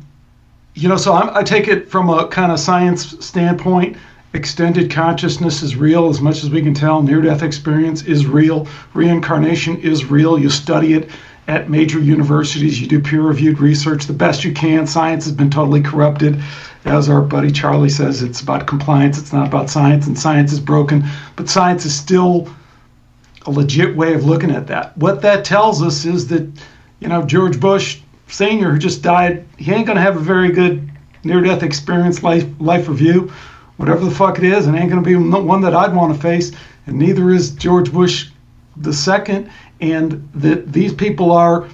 you know, so I'm, I take it from a kind of science standpoint. Extended consciousness is real as much as we can tell. Near death experience is real. Reincarnation is real. You study it at major universities. You do peer reviewed research the best you can. Science has been totally corrupted. As our buddy Charlie says, it's about compliance, it's not about science, and science is broken. But science is still a legit way of looking at that. What that tells us is that, you know, George Bush Sr., who just died, he ain't to have a very good near death experience life, life review, whatever the fuck it is, and ain't to be one that I'd want to face. And neither is George Bush the second. And that these people are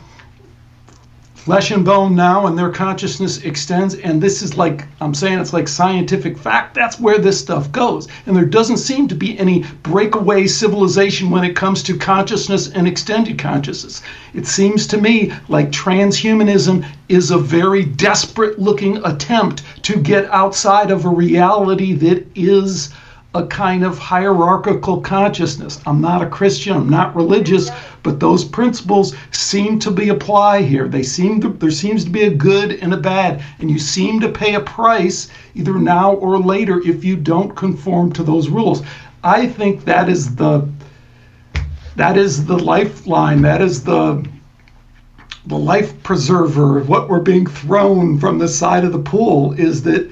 flesh and bone now and their consciousness extends and this is like i'm saying it's like scientific fact that's where this stuff goes. And there doesn't seem to be any breakaway civilization when it comes to consciousness and extended consciousness. It seems to me like transhumanism is a very desperate looking attempt to get outside of a reality that is a kind of hierarchical consciousness. I'm not a Christian, I'm not religious, but those principles seem to be apply here. They seem to there seems to be a good and a bad, and you seem to pay a price either now or later if you don't conform to those rules. I think that is the that is the lifeline, that is the the life preserver, what we're being thrown from the side of the pool is that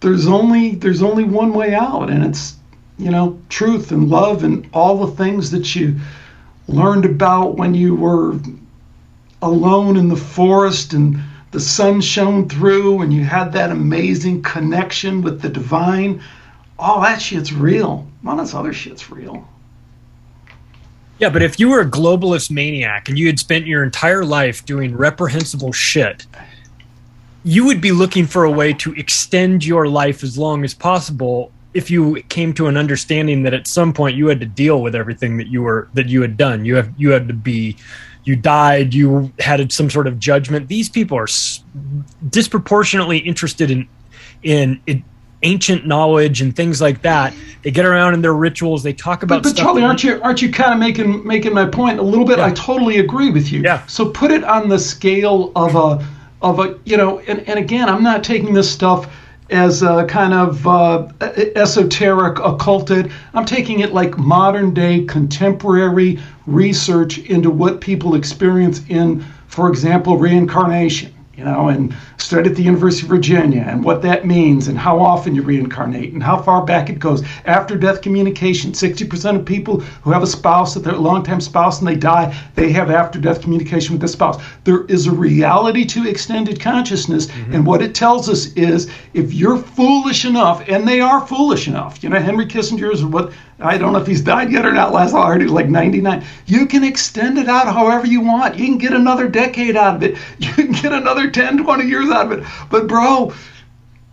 there's only there's only one way out and it's you know truth and love and all the things that you learned about when you were alone in the forest and the sun shone through and you had that amazing connection with the divine. All that shit's real. None of this other shit's real. Yeah, but if you were a globalist maniac and you had spent your entire life doing reprehensible shit, you would be looking for a way to extend your life as long as possible if you came to an understanding that at some point you had to deal with everything that you were that you had done. You have you had to be you died, you had some sort of judgment. These people are s- disproportionately interested in in, in ancient knowledge and things like that. They get around in their rituals, they talk about But, but Charlie, aren't you aren't you kind of making making my point a little bit? I totally agree with you. Yeah. So put it on the scale of a of a you know, and, and again, I'm not taking this stuff as a kind of uh, esoteric occulted. I'm taking it like modern day contemporary research into what people experience in, for example, reincarnation. You know, and studied at the University of Virginia and what that means and how often you reincarnate and how far back it goes. After death communication, 60% of people who have a spouse, that they're a longtime spouse and they die, they have after death communication with the spouse. There is a reality to extended consciousness. Mm-hmm. And what it tells us is if you're foolish enough, and they are foolish enough, you know, Henry Kissinger is what I don't know if he's died yet or not. Last I heard he was like 99. You can extend it out however you want. You can get another decade out of it. (laughs) You can get another 10, 20 years out of it. But bro,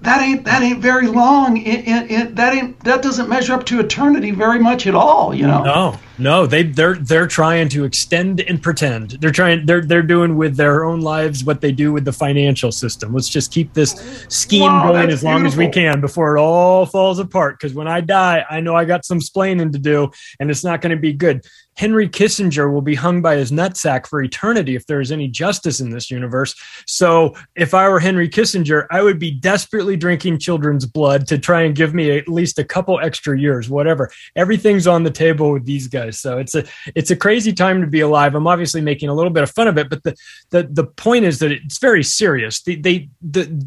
that ain't that ain't very long. It, it, it, that ain't that doesn't measure up to eternity very much at all. You know. No, no, they they're they're trying to extend and pretend. They're trying they're they're doing with their own lives what they do with the financial system. Let's just keep this scheme Wow, going as long as we can before it all falls apart. Because when I die, I know I got some splaining to do, and it's not going to be good. Henry Kissinger will be hung by his nutsack for eternity if there is any justice in this universe. So, if I were Henry Kissinger, I would be desperately drinking children's blood to try and give me at least a couple extra years, whatever. Everything's on the table with these guys. So it's a it's a crazy time to be alive. I'm obviously making a little bit of fun of it, but the the the point is that it's very serious. They, they the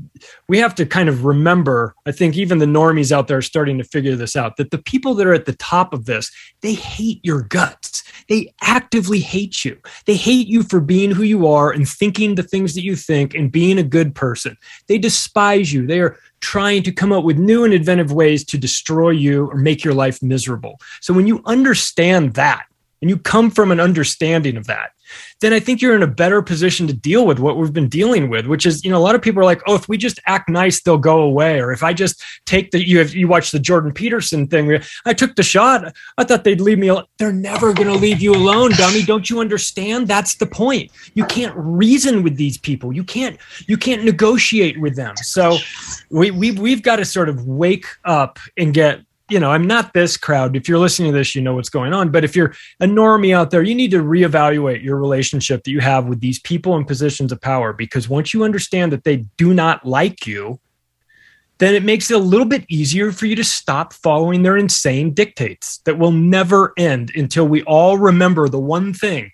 we have to kind of remember. I think even the normies out there are starting to figure this out. That the people that are at the top of this, they hate your guts. They actively hate you. They hate you for being who you are and thinking the things that you think and being a good person. They despise you. They are trying to come up with new and inventive ways to destroy you or make your life miserable. So when you understand that and you come from an understanding of that, then I think you're in a better position to deal with what we've been dealing with, which is, you know, a lot of people are like, oh, if we just act nice, they'll go away. Or if I just take the, you have, you watch the Jordan Peterson thing, I took the shot. I thought they'd leave me alone. They're never going to leave you alone, dummy. Don't you understand? That's the point. You can't reason with these people. You can't, you can't negotiate with them. So we, we, we've got to sort of wake up and get you know, I'm not this crowd. If you're listening to this, you know what's going on. But if you're a normie out there, you need to reevaluate your relationship that you have with these people in positions of power. Because once you understand that they do not like you, then it makes it a little bit easier for you to stop following their insane dictates that will never end until we all remember the one thing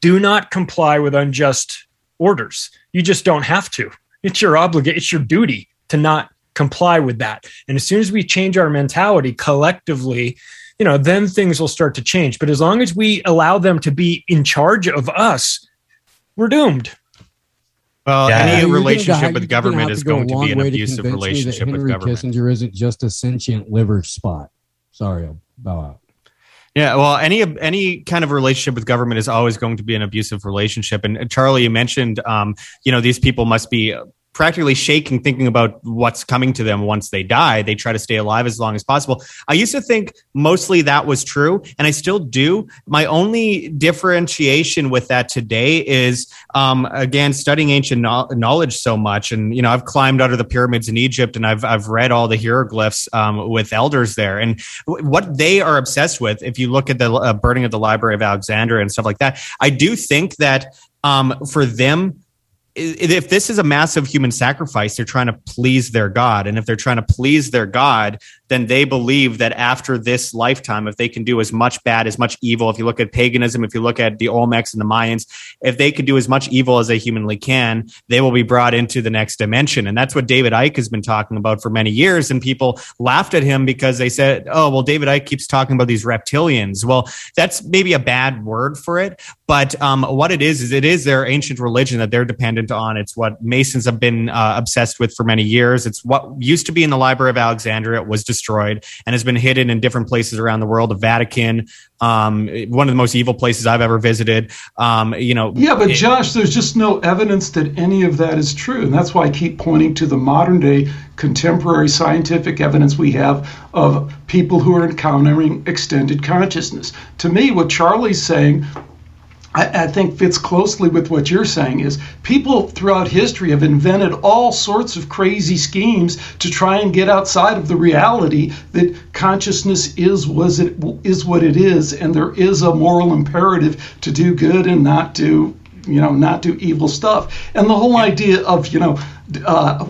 do not comply with unjust orders. You just don't have to. It's your obligation, it's your duty to not comply with that. And as soon as we change our mentality collectively, you know, then things will start to change. But as long as we allow them to be in charge of us, we're doomed. Well, Yeah. any You're relationship have- with government is go going to be an abusive convince me that relationship with government. Kissinger isn't just a sentient liver spot. Sorry, I'll bow out. Yeah, well, any any kind of relationship with government is always going to be an abusive relationship. And uh, Charlie, you mentioned, um, you know, these people must be practically shaking thinking about what's coming to them once they die. They try to stay alive as long as possible. I used to think mostly that was true, and I still do. My only differentiation with that today is, um, again, studying ancient no- knowledge so much, and you know, I've climbed out of the pyramids in Egypt, and I've I've read all the hieroglyphs um, with elders there, and what they are obsessed with. If you look at the uh, burning of the Library of Alexandria and stuff like that, I do think that um, for them if this is a massive human sacrifice, they're trying to please their God. And if they're trying to please their God, then they believe that after this lifetime, if they can do as much bad, as much evil, if you look at paganism, if you look at the Olmecs and the Mayans, if they could do as much evil as they humanly can, they will be brought into the next dimension. And that's what David Icke has been talking about for many years. And people laughed at him because they said, oh, well, David Icke keeps talking about these reptilians. Well, that's maybe a bad word for it. But um, what it is, is it is their ancient religion that they're dependent on. It's what Masons have been uh, obsessed with for many years. It's what used to be in the Library of Alexandria. It was just destroyed and has been hidden in different places around the world. The Vatican, um, one of the most evil places I've ever visited. Um, you know, yeah, but it, Josh, there's just no evidence that any of that is true, and that's why I keep pointing to the modern day contemporary scientific evidence we have of people who are encountering extended consciousness. To me, what Charlie's saying I, I, think fits closely with what you're saying is people throughout history have invented all sorts of crazy schemes to try and get outside of the reality that consciousness is was it is what it is and there is a moral imperative to do good and not do you know not do evil stuff. And the whole idea of you know uh,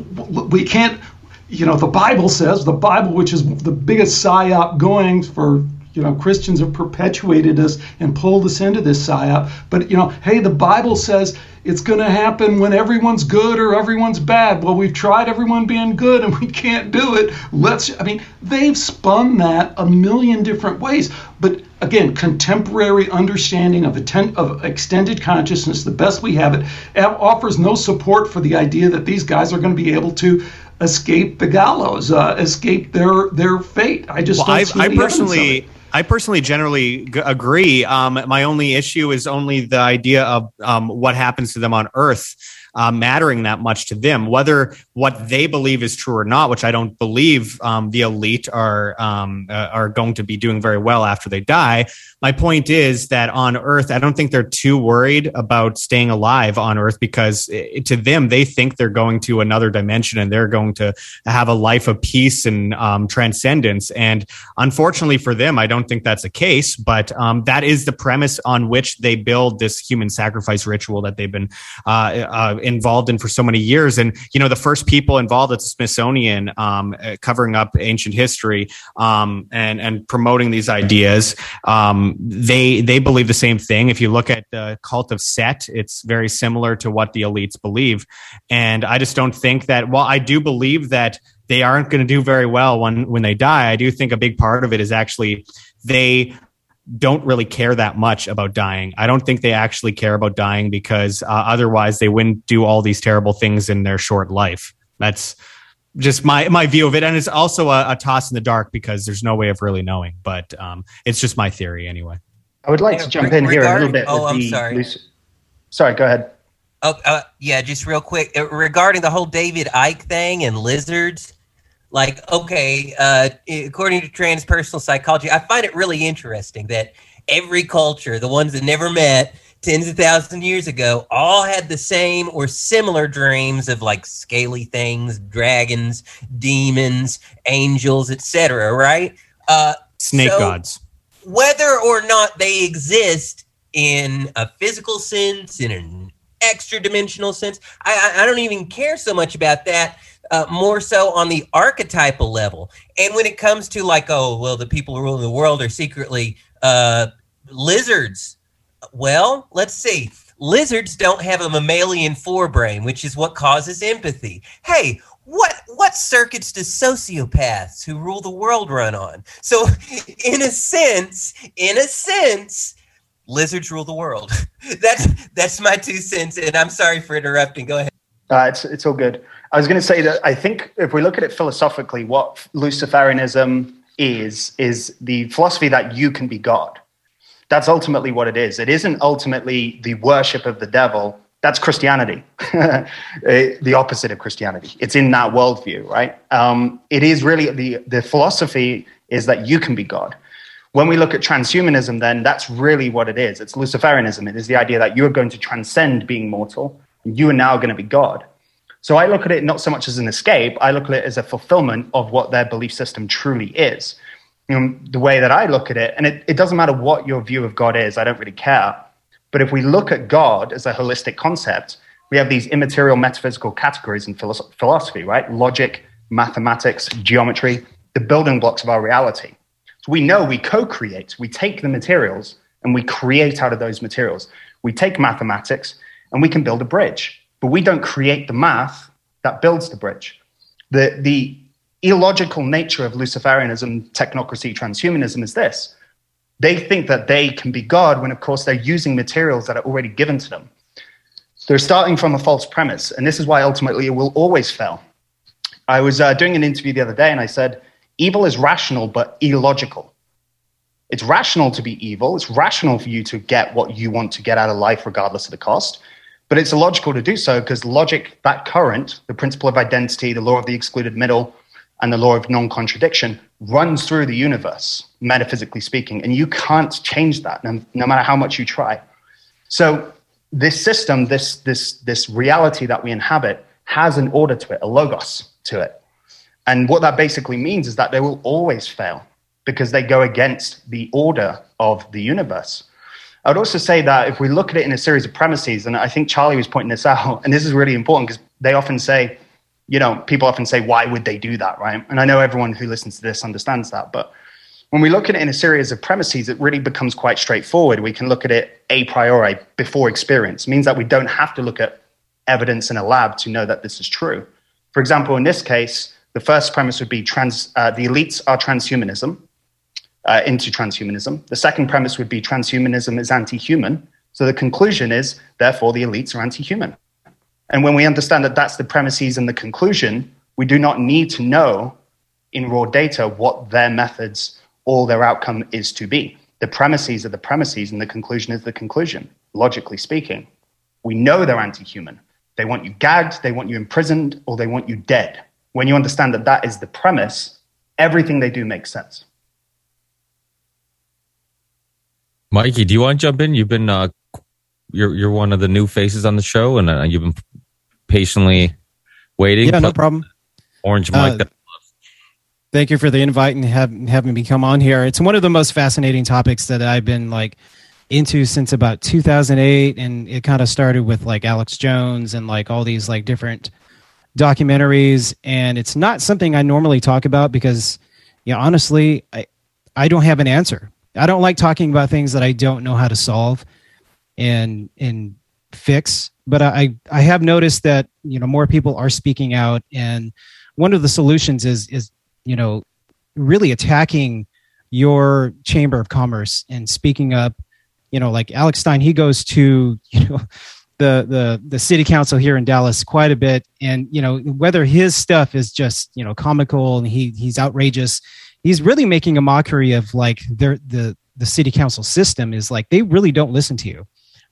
we can't you know the bible says the bible which is the biggest psyop going for you know, Christians have perpetuated us and pulled us into this psyop. But, you know, hey, the Bible says it's going to happen when everyone's good or everyone's bad. Well, we've tried everyone being good and (laughs) we can't do it. Let's, I mean, they've spun that a million different ways. But again, contemporary understanding of, atten- of extended consciousness, the best we have it, offers no support for the idea that these guys are going to be able to escape the gallows, uh, escape their their fate. I just well, I, I personally I personally generally g- agree. Um, my only issue is only the idea of um, what happens to them on Earth uh, mattering that much to them. Whether what they believe is true or not, which I don't believe um, the elite are um, uh, are going to be doing very well after they die. My point is that on Earth, I don't think they're too worried about staying alive on Earth because it, to them, they think they're going to another dimension and they're going to have a life of peace and um, transcendence. And unfortunately for them, I don't think that's the case. But um, that is the premise on which they build this human sacrifice ritual that they've been uh, uh, involved in for so many years. And you know, the first people involved at the Smithsonian, um, uh, covering up ancient history um, and and promoting these ideas, um, they they believe the same thing. If you look at the cult of Set, it's very similar to what the elites believe. And I just don't think that. While I do believe that they aren't going to do very well when when they die, I do think a big part of it is actually they don't really care that much about dying. I don't think they actually care about dying because uh, otherwise they wouldn't do all these terrible things in their short life. That's just my my view of it, and it's also a, a toss in the dark because there's no way of really knowing. But um, it's just my theory anyway. I would like yeah, to jump in here a little bit. Oh, I'm sorry. Loose, sorry, go ahead. Oh, uh, yeah, just real quick uh, regarding the whole David Icke thing and lizards like okay uh, according to transpersonal psychology i find it really interesting that every culture the ones that never met tens of thousands of years ago all had the same or similar dreams of like scaly things dragons demons angels etc right uh, snake so gods whether or not they exist in a physical sense in an extra dimensional sense I, I don't even care so much about that uh, more so on the archetypal level. And when it comes to like, oh, well, the people who rule the world are secretly uh, lizards. Well, let's see. Lizards don't have a mammalian forebrain, which is what causes empathy. Hey, what what circuits do sociopaths who rule the world run on? So, (laughs) in a sense, in a sense, lizards rule the world. (laughs) that's that's my two cents, and I'm sorry for interrupting. Go ahead. Uh, it's it's all good. I was going to say that I think if we look at it philosophically, what Luciferianism, is is the philosophy that you can be God. That's ultimately what it is. It isn't ultimately the worship of the devil. That's Christianity, (laughs) the opposite of Christianity. It's in that worldview, right? Um, it is really the the philosophy is that you can be God. When we look at transhumanism, then that's really what it is. It's Luciferianism. It is the idea that you are going to transcend being mortal. And you are now going to be God. So I look at it not so much as an escape, I look at it as a fulfillment of what their belief system truly is. You know, the way that I look at it, and it, it doesn't matter what your view of God is, I don't really care. But if we look at God as a holistic concept, we have these immaterial metaphysical categories in philosophy, right? Logic, mathematics, geometry, the building blocks of our reality. So we know we co create, we take the materials and we create out of those materials. We take mathematics and we can build a bridge but we don't create the math that builds the bridge. The, the illogical nature of Luciferianism, technocracy, transhumanism is this they think that they can be God when, of course, they're using materials that are already given to them. They're starting from a false premise, and this is why ultimately it will always fail. I was uh, doing an interview the other day, and I said, Evil is rational but illogical. It's rational to be evil. It's rational for you to get what you want to get out of life, regardless of the cost. But it's illogical to do so because logic, that current, the principle of identity, the law of the excluded middle, and the law of non contradiction runs through the universe, metaphysically speaking. And you can't change that no, no, matter how much you try. So, this system, this, this, this reality that we inhabit, has an order to it, a logos to it. And what that basically means is that they will always fail because they go against the order of the universe. I would also say that if we look at it in a series of premises, and I think Charlie was pointing this out, and this is really important because they often say, you know, people often say, why would they do that, right? And I know everyone who listens to this understands that. But when we look at it in a series of premises, it really becomes quite straightforward. We can look at it a priori before experience. It means that we don't have to look at evidence in a lab to know that this is true. For example, in this case, the first premise would be trans, uh, the elites are transhumanism uh, into transhumanism. The second premise would be transhumanism is anti human. So the conclusion is, therefore, the elites are anti human. And when we understand that that's the premises and the conclusion, we do not need to know in raw data what their methods or their outcome is to be. The premises are the premises, and the conclusion is the conclusion, logically speaking. We know they're anti human. They want you gagged, they want you imprisoned, or they want you dead. When you understand that that is the premise, everything they do makes sense. Mikey, do you want to jump in? You've been uh, you're you're one of the new faces on the show, and uh, you've been patiently waiting. Yeah, no problem. Orange mic. Uh, thank you for the invite and have, having me come on here. It's one of the most fascinating topics that I've been like into since about 2008, and it kind of started with like Alex Jones and like all these like different documentaries. And it's not something I normally talk about because, yeah, honestly, I I don't have an answer. I don't like talking about things that I don't know how to solve and and fix. But I I have noticed that you know more people are speaking out, and one of the solutions is is you know really attacking your chamber of commerce and speaking up. You know, like Alex Stein, he goes to (laughs) you know the the the city council here in Dallas quite a bit, and you know whether his stuff is just you know comical and he he's outrageous he's really making a mockery of like their the the city council system is like they really don't listen to you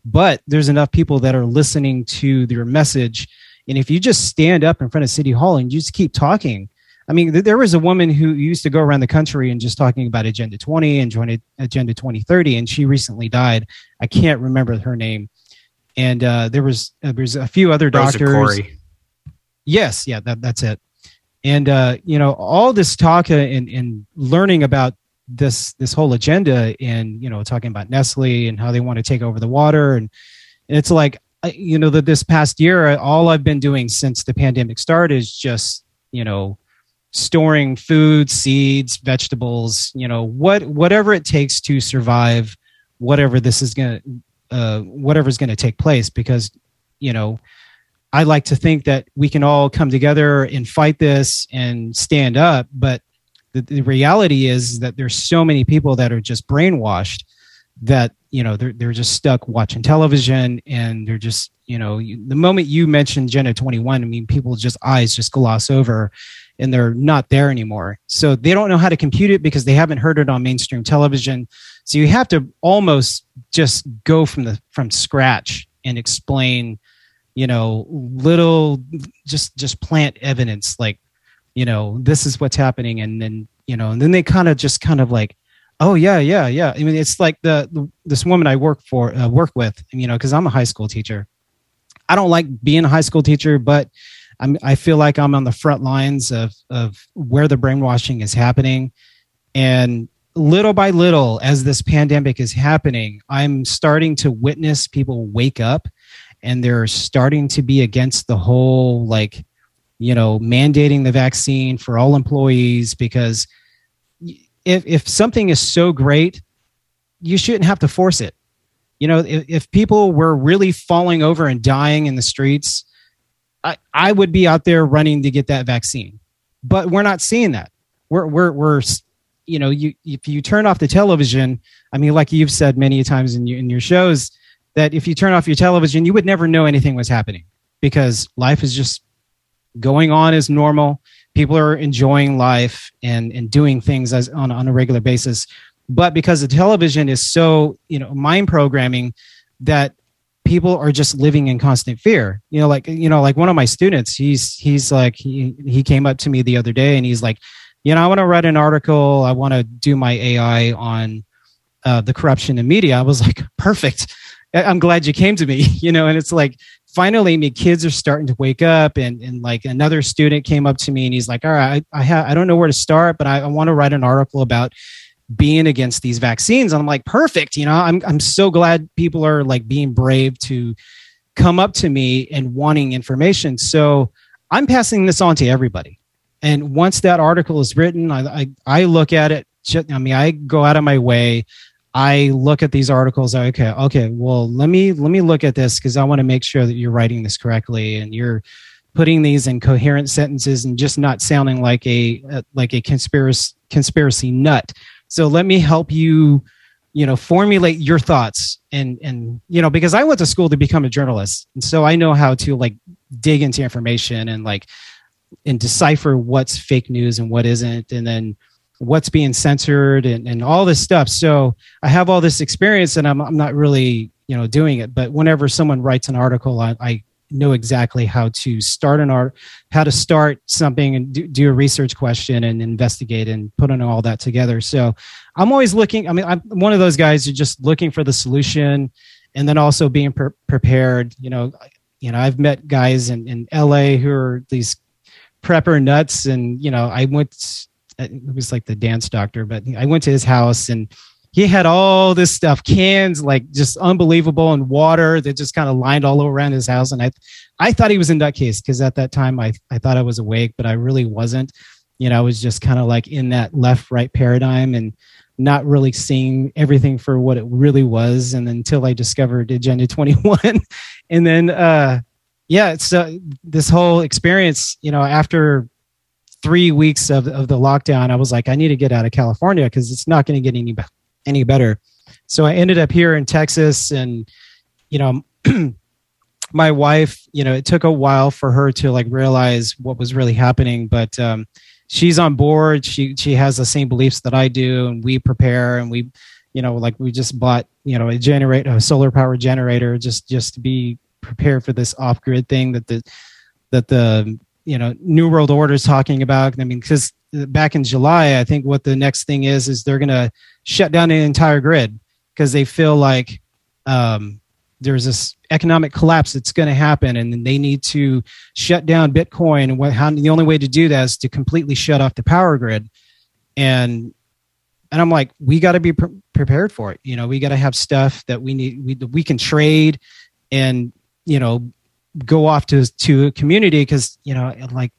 but there's enough people that are listening to your message. And if you just stand up in front of city hall and you just keep talking i mean there was a woman who used to go around the country and just talking about agenda 20 and joined agenda 2030 and she recently died. I can't remember her name. And uh, there was uh, there's a few other doctors. Yes yeah that, that's it. And uh, you know all this talk and, and learning about this this whole agenda in you know talking about Nestle and how they want to take over the water and, and it's like you know that this past year all I've been doing since the pandemic started is just you know storing food seeds vegetables you know what whatever it takes to survive whatever this is going to uh, whatever's going to take place because you know I like to think that we can all come together and fight this and stand up. But the, the reality is that there's so many people that are just brainwashed that you know they're they're just stuck watching television and they're just you know you, the moment you mention Agenda 21, I mean people just eyes just gloss over, and they're not there anymore. So they don't know how to compute it because they haven't heard it on mainstream television. So you have to almost just go from the from scratch and explain, you know, little just just plant evidence like, you know, this is what's happening and then, you know, and then they kind of just kind of like Oh yeah, yeah, yeah. I mean, it's like the, the this woman I work for, uh, work with, you know, because I'm a high school teacher. I don't like being a high school teacher, but I'm, I feel like I'm on the front lines of of where the brainwashing is happening, and little by little, as this pandemic is happening, I'm starting to witness people wake up, and they're starting to be against the whole like, you know, mandating the vaccine for all employees because if if something is so great, you shouldn't have to force it. You know, if, if people were really falling over and dying in the streets, I, I would be out there running to get that vaccine. But we're not seeing that. We're we're we're you know, you if you turn off the television, I mean, like you've said many times in your in your shows, that if you turn off your television, you would never know anything was happening because life is just going on as normal. People are enjoying life and and doing things as on, on a regular basis. But because the television is so you know mind programming that people are just living in constant fear. You know like you know like one of my students he's he's like he, he came up to me the other day and he's like you know i want to write an article. I want to do my ai on uh, the corruption in media. I was like perfect. I'm glad you came to me. (laughs) You know and it's like finally me kids are starting to wake up and, and like another student came up to me and he's like all right i, I, ha- I don't know where to start but i, I want to write an article about being against these vaccines. And i'm like perfect you know I'm, I'm so glad people are like being brave to come up to me and wanting information. So i'm passing this on to everybody. And once that article is written i, I, I look at it i mean i go out of my way I look at these articles. Okay, okay. Well, let me let me look at this because I want to make sure that you're writing this correctly and you're putting these in coherent sentences and just not sounding like a, a like a conspiracy conspiracy nut. So let me help you, you know, formulate your thoughts and and you know because I went to school to become a journalist and so I know how to like dig into information and like and decipher what's fake news and what isn't and then what's being censored and, and all this stuff. So I have all this experience and I'm, I'm not really, you know, doing it. But whenever someone writes an article, I, I know exactly how to start an art, how to start something and do, do, a research question and investigate and put on all that together. So I'm always looking. I mean, I'm one of those guys who just looking for the solution and then also being pre- prepared. You know, you know, I've met guys in, in LA who are these prepper nuts and, you know, I went it was like the dance doctor, but I went to his house and he had all this stuff, cans like just unbelievable, and water that just kind of lined all around his house. And I, I thought he was in nutcase because at that time I, I thought I was awake, but I really wasn't. You know, I was just kind of like in that left right paradigm and not really seeing everything for what it really was. And until I discovered Agenda (laughs) 21, and then, uh, yeah, so uh, this whole experience, you know, after three weeks of, of the lockdown, I was like, I need to get out of California because it's not going to get any, any better. So I ended up here in Texas and, you know, (clears throat) my wife, you know, it took a while for her to like realize what was really happening, but, um, she's on board. She, she has the same beliefs that I do and we prepare and we, you know, like we just bought, you know, a generate a solar power generator just, just to be prepared for this off grid thing that the, that the you know new world order is talking about i mean because back in july i think what the next thing is is they're going to shut down an entire grid because they feel like um, there's this economic collapse that's going to happen and they need to shut down bitcoin. And what how the only way to do that is to completely shut off the power grid. And and i'm like we got to be pre- prepared for it. You know we got to have stuff that we need we, we can trade and you know go off to to a community because you know like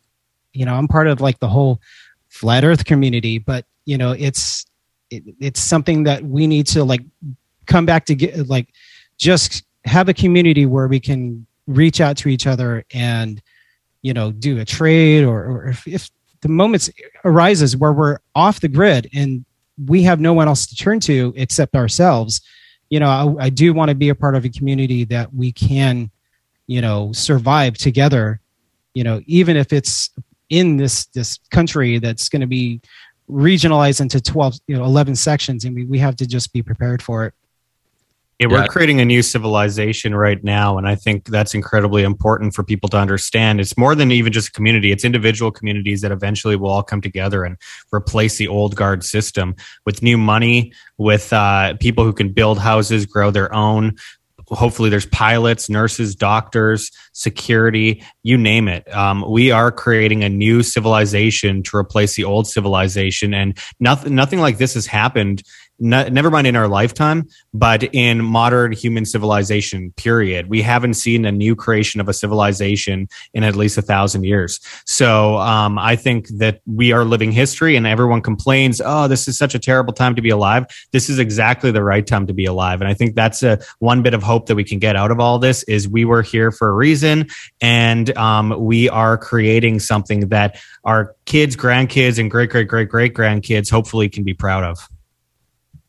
you know i'm part of like the whole flat earth community but you know it's it, it's something that we need to like come back to get like just have a community where we can reach out to each other and you know do a trade or, or if, if the moments arises where we're off the grid and we have no one else to turn to except ourselves you know i, I do want to be a part of a community that we can you know survive together you know even if it's in this this country that's going to be regionalized into 12 you know 11 sections and we, we have to just be prepared for it Yeah, we're Yeah. creating a new civilization right now, and I think that's incredibly important for people to understand. It's more than even just a community; it's individual communities that eventually will all come together and replace the old guard system with new money, with uh, people who can build houses, grow their own. Hopefully, there's pilots, nurses, doctors, security, you name it. Um, we are creating a new civilization to replace the old civilization, and nothing, nothing like this has happened never mind in our lifetime, but in modern human civilization, period. We haven't seen a new creation of a civilization in at least a thousand years. So um, I think that we are living history, and everyone complains, "Oh, this is such a terrible time to be alive." This is exactly the right time to be alive, and I think that's a one bit of hope that we can get out of all this is we were here for a reason, and um, we are creating something that our kids, grandkids, and great great great great grandkids hopefully can be proud of.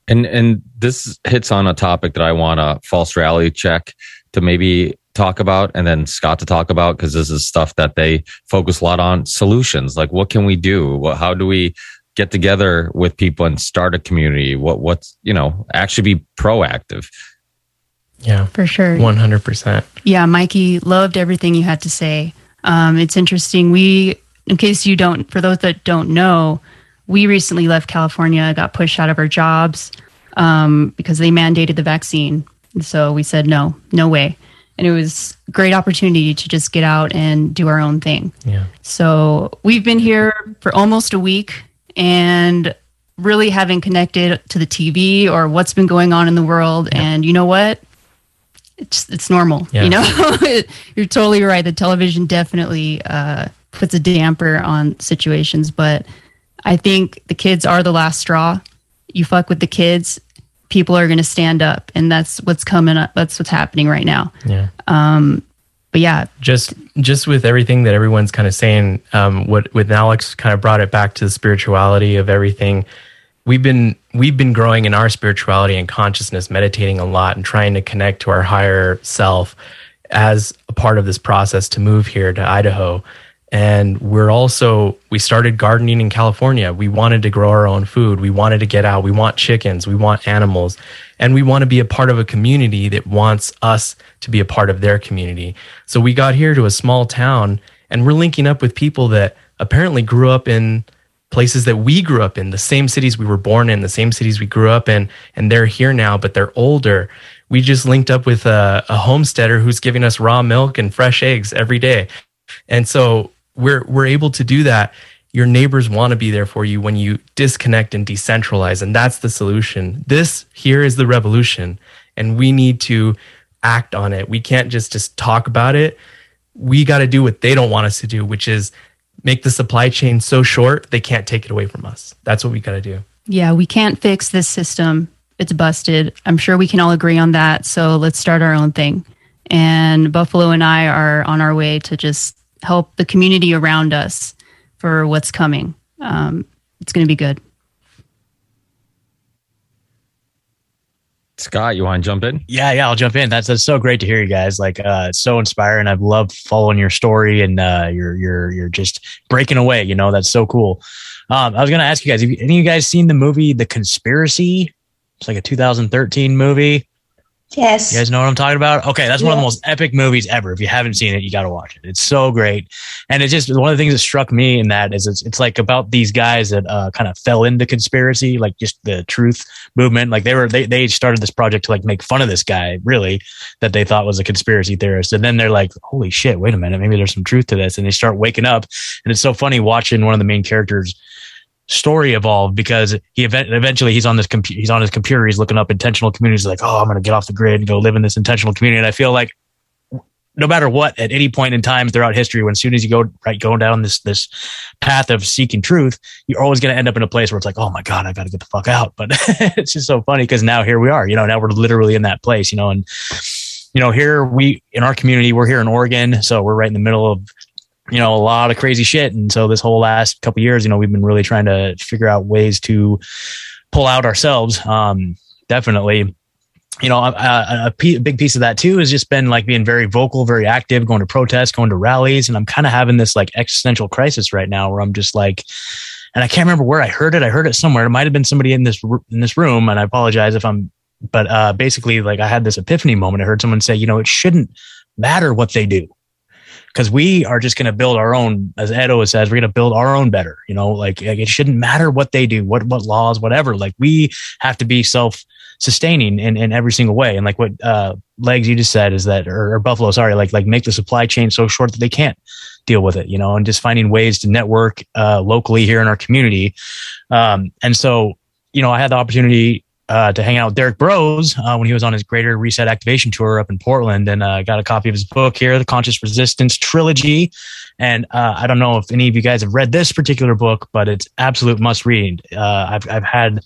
And and this hits on a topic that I want a false reality check to maybe talk about and then Scott to talk about because this is stuff that they focus a lot on solutions. Like what can we do? What, how do we get together with people and start a community? What what's you know actually be proactive? Yeah, For sure. 100%. Yeah, Mikey loved everything you had to say. Um, it's interesting. We, in case you don't, for those that don't know, we recently left California, got pushed out of our jobs um, because they mandated the vaccine. And so we said no, no way. And it was a great opportunity to just get out and do our own thing. Yeah. So we've been here for almost a week and really haven't connected to the TV or what's been going on in the world. And you know what? It's it's normal. Yeah. You know, (laughs) you're totally right. The television definitely uh, puts a damper on situations, but I think the kids are the last straw. You fuck with the kids, people are going to stand up, and that's what's coming up. That's what's happening right now. Yeah. Um, but yeah, just just with everything that everyone's kind of saying, um, what with Alex kind of brought it back to the spirituality of everything. We've been we've been growing in our spirituality and consciousness, meditating a lot and trying to connect to our higher self as a part of this process to move here to Idaho. And we're also we started gardening in California. We wanted to grow our own food. We wanted to get out. We want chickens. We want animals. And we want to be a part of a community that wants us to be a part of their community. So we got here to a small town and we're linking up with people that apparently grew up in places that we grew up in, the same cities we were born in, the same cities we grew up in, and they're here now, but they're older. We just linked up with a, a homesteader who's giving us raw milk and fresh eggs every day. And so we're we're able to do that. Your neighbors want to be there for you when you disconnect and decentralize, and that's the solution. This here is the revolution, and we need to act on it. We can't just just talk about it. We got to do what they don't want us to do, which is make the supply chain so short they can't take it away from us. That's what we got to do. Yeah, we can't fix this system. It's busted. I'm sure we can all agree on that. So let's start our own thing. And Buffalo and I are on our way to just help the community around us for what's coming. Um, it's going to be good. Scott, you want to jump in? Yeah, yeah, I'll jump in. That's that's so great to hear you guys. Like, uh, it's so inspiring. I've loved following your story and uh, you're you're you're just breaking away. You know, that's so cool. Um, I was gonna ask you guys, have you- any of you guys seen the movie The Conspiracy? It's like a 2013 movie. Yes. You guys know what I'm talking about? Okay, that's one of the most epic movies ever. If you haven't seen it, you got to watch it. It's so great, and it's just one of the things that struck me in that is it's, it's like about these guys that uh, kind of fell into conspiracy, like just the truth movement. Like they were they they started this project to like make fun of this guy, really, that they thought was a conspiracy theorist, and then they're like, holy shit, wait a minute, maybe there's some truth to this, and they start waking up, and it's so funny watching one of the main characters story evolve because he event- eventually he's on this he's on his computer he's looking up intentional communities like oh i'm going to get off the grid and go live in this intentional community. And i feel like no matter what at any point in time throughout history when as soon as you go right going down this this path of seeking truth you're always going to end up in a place where it's like oh my god i got to get the fuck out. But (laughs) it's just so funny because now here we are you know now we're literally in that place you know and you know here we in our community we're here in oregon so we're right in the middle of you know a lot of crazy shit and so this whole last couple years you know we've been really trying to figure out ways to pull out ourselves um definitely you know, a, big piece of that too has just been like being very vocal, very active, going to protests, going to rallies. And I'm kind of having this like existential crisis right now where I'm just like, and I can't remember where I heard it. I heard it somewhere. It might have been somebody in this, in this room. And I apologize if I'm, but, uh, basically like I had this epiphany moment. I heard someone say, you know, it shouldn't matter what they do because we are just going to build our own, as Ed always says, we're going to build our own better. You know, like, like, it shouldn't matter what they do, what what laws, whatever. Like we have to be self sustaining in, in every single way. And like what uh, legs you just said is that, or, or Buffalo, sorry, like like make the supply chain so short that they can't deal with it. You know, and just finding ways to network uh, locally here in our community. Um, and so, you know, I had the opportunity uh, to hang out with Derrick Broze uh, when he was on his Greater Reset Activation Tour up in Portland, and uh, got a copy of his book here, the Conscious Resistance Trilogy. And uh, I don't know if any of you guys have read this particular book, but it's absolute must read. Uh, I've I've had.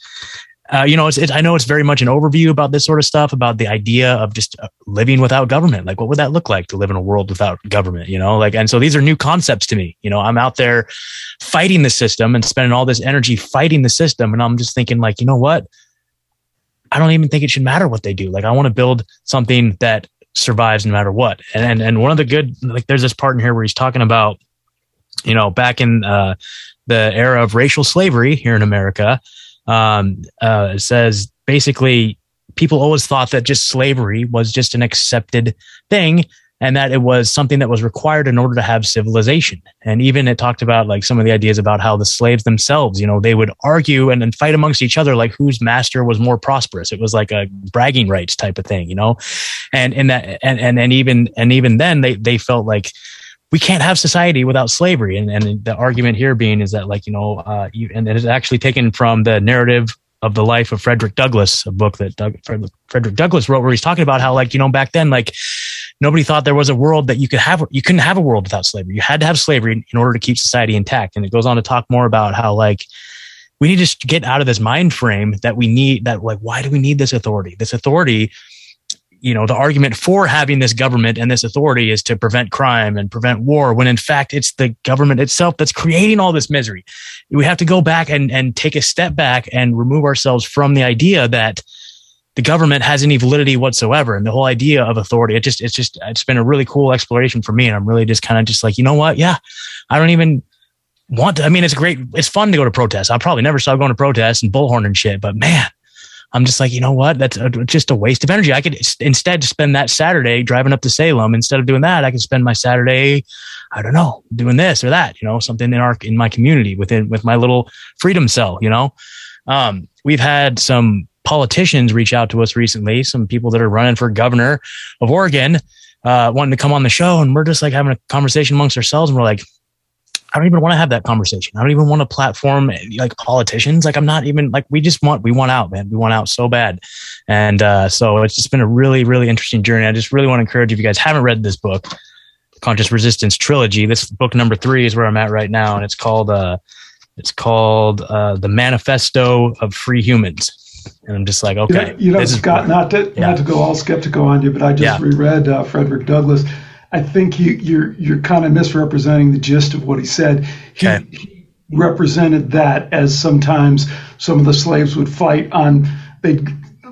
Uh, you know, it's, it's, I know it's very much an overview about this sort of stuff, about the idea of just living without government. Like, what would that look like to live in a world without government? You know, like, and so these are new concepts to me. You know, I'm out there fighting the system and spending all this energy fighting the system, and I'm just thinking, like, you know what? I don't even think it should matter what they do. Like I want to build something that survives no matter what. And, and and one of the good like there's this part in here where he's talking about you know back in uh, the era of racial slavery here in America. Um, uh, says basically people always thought that just slavery was just an accepted thing and that it was something that was required in order to have civilization. And even it talked about like some of the ideas about how the slaves themselves, you know, they would argue and, and fight amongst each other, like whose master was more prosperous. It was like a bragging rights type of thing, you know, and in that, and, and, and even, and even then they, they felt like, we can't have society without slavery. And, and the argument here being is that like, you know, uh, you, and it is actually taken from the narrative of the life of Frederick Douglass, a book that Doug, Frederick Douglass wrote, where he's talking about how, like, you know, back then, like, nobody thought there was a world that you could have. You couldn't have a world without slavery. You had to have slavery in order to keep society intact. And it goes on to talk more about how, like, we need to get out of this mind frame that we need that, like, why do we need this authority? This authority you know the argument for having this government and this authority is to prevent crime and prevent war when in fact it's the government itself that's creating all this misery we have to go back and, and take a step back and remove ourselves from the idea that the government has any validity whatsoever and the whole idea of authority it just it's just it's been a really cool exploration for me and i'm really just kind of just like you know what yeah i don't even want to i mean it's great it's fun to go to protests i'll probably never stop going to protests and bullhorn and shit but man I'm just like, you know what? That's a, just a waste of energy. I could instead spend that Saturday driving up to Salem. Instead of doing that, I could spend my Saturday, I don't know, doing this or that, you know, something in our, in my community within, with my little freedom cell, you know? Um, we've had some politicians reach out to us recently, some people that are running for governor of Oregon, uh, wanting to come on the show. And we're just like having a conversation amongst ourselves. And we're like, I don't even want to have that conversation. I don't even want to platform like politicians. Like I'm not even like we just want we want out, man. We want out so bad, and uh, so it's just been a really really interesting journey. I just really want to encourage you, if you guys haven't read this book, Conscious Resistance Trilogy. This book number three is where I'm at right now, and it's called uh, it's called uh, the Manifesto of Free Humans. And I'm just like, okay, you know, you know Scott, not to yeah. not to go all skeptical on you, but I just yeah. reread uh, Frederick Douglass I think you, you're you're kind of misrepresenting the gist of what he said. He, okay. he represented that as sometimes some of the slaves would fight on they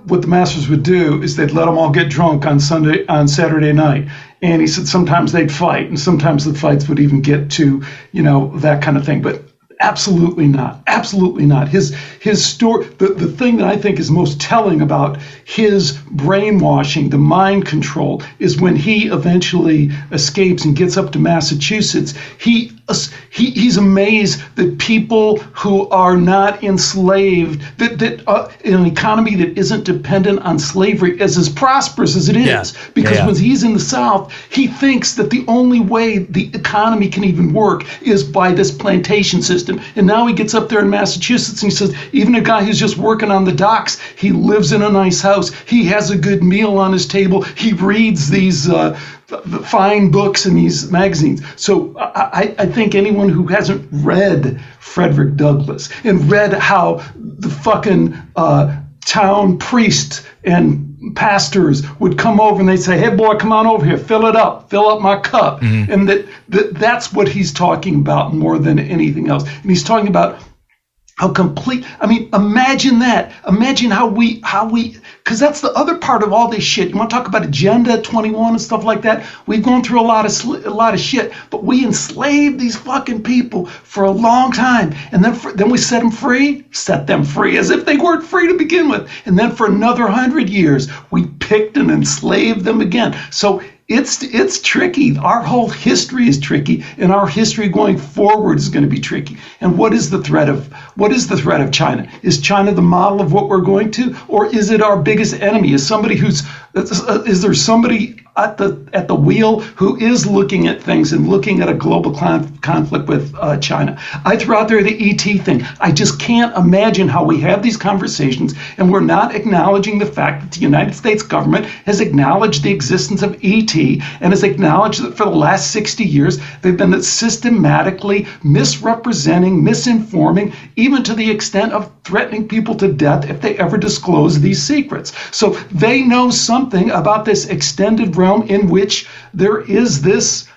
what the masters would do is they'd let them all get drunk on Sunday on Saturday night. And he said sometimes they'd fight, and sometimes the fights would even get to you know that kind of thing. But Absolutely not. Absolutely not. His his story. The, the thing that I think is most telling about his brainwashing, the mind control, is when he eventually escapes and gets up to Massachusetts. He he, he's amazed that people who are not enslaved, that, that uh, in an economy that isn't dependent on slavery, is as prosperous as it is. Yeah. Because yeah. when he's in the South, he thinks that the only way the economy can even work is by this plantation system. And now he gets up there in Massachusetts and he says, even a guy who's just working on the docks, he lives in a nice house, he has a good meal on his table, he reads these. Uh, fine books in these magazines. So I, I, think anyone who hasn't read Frederick Douglass and read how the fucking uh, town priest and pastors would come over and they'd say, "Hey, boy, come on over here, fill it up, fill up my cup," mm-hmm. and that, that that's what he's talking about more than anything else. And he's talking about how complete i mean imagine that imagine how we how we because that's the other part of all this shit. You want to talk about agenda 21 and stuff like that? We've gone through a lot of sl- a lot of shit but we enslaved these fucking people for a long time. And then for, then we set them free set them free as if they weren't free to begin with. And then for another 100 years we picked and enslaved them again. So it's it's tricky. Our whole history is tricky, and our history going forward is going to be tricky. And what is the threat of what is the threat of China? Is China the model of what we're going to, or is it our biggest enemy? Is somebody who's is there somebody at the at the wheel who is looking at things and looking at a global con- conflict with uh, China. I threw out there the ET thing. I just can't imagine how we have these conversations and we're not acknowledging the fact that the United States government has acknowledged the existence of ET and has acknowledged that for the last 60 years they've been systematically misrepresenting, misinforming, even to the extent of threatening people to death if they ever disclose these secrets. So they know something about this extended realm in which there is this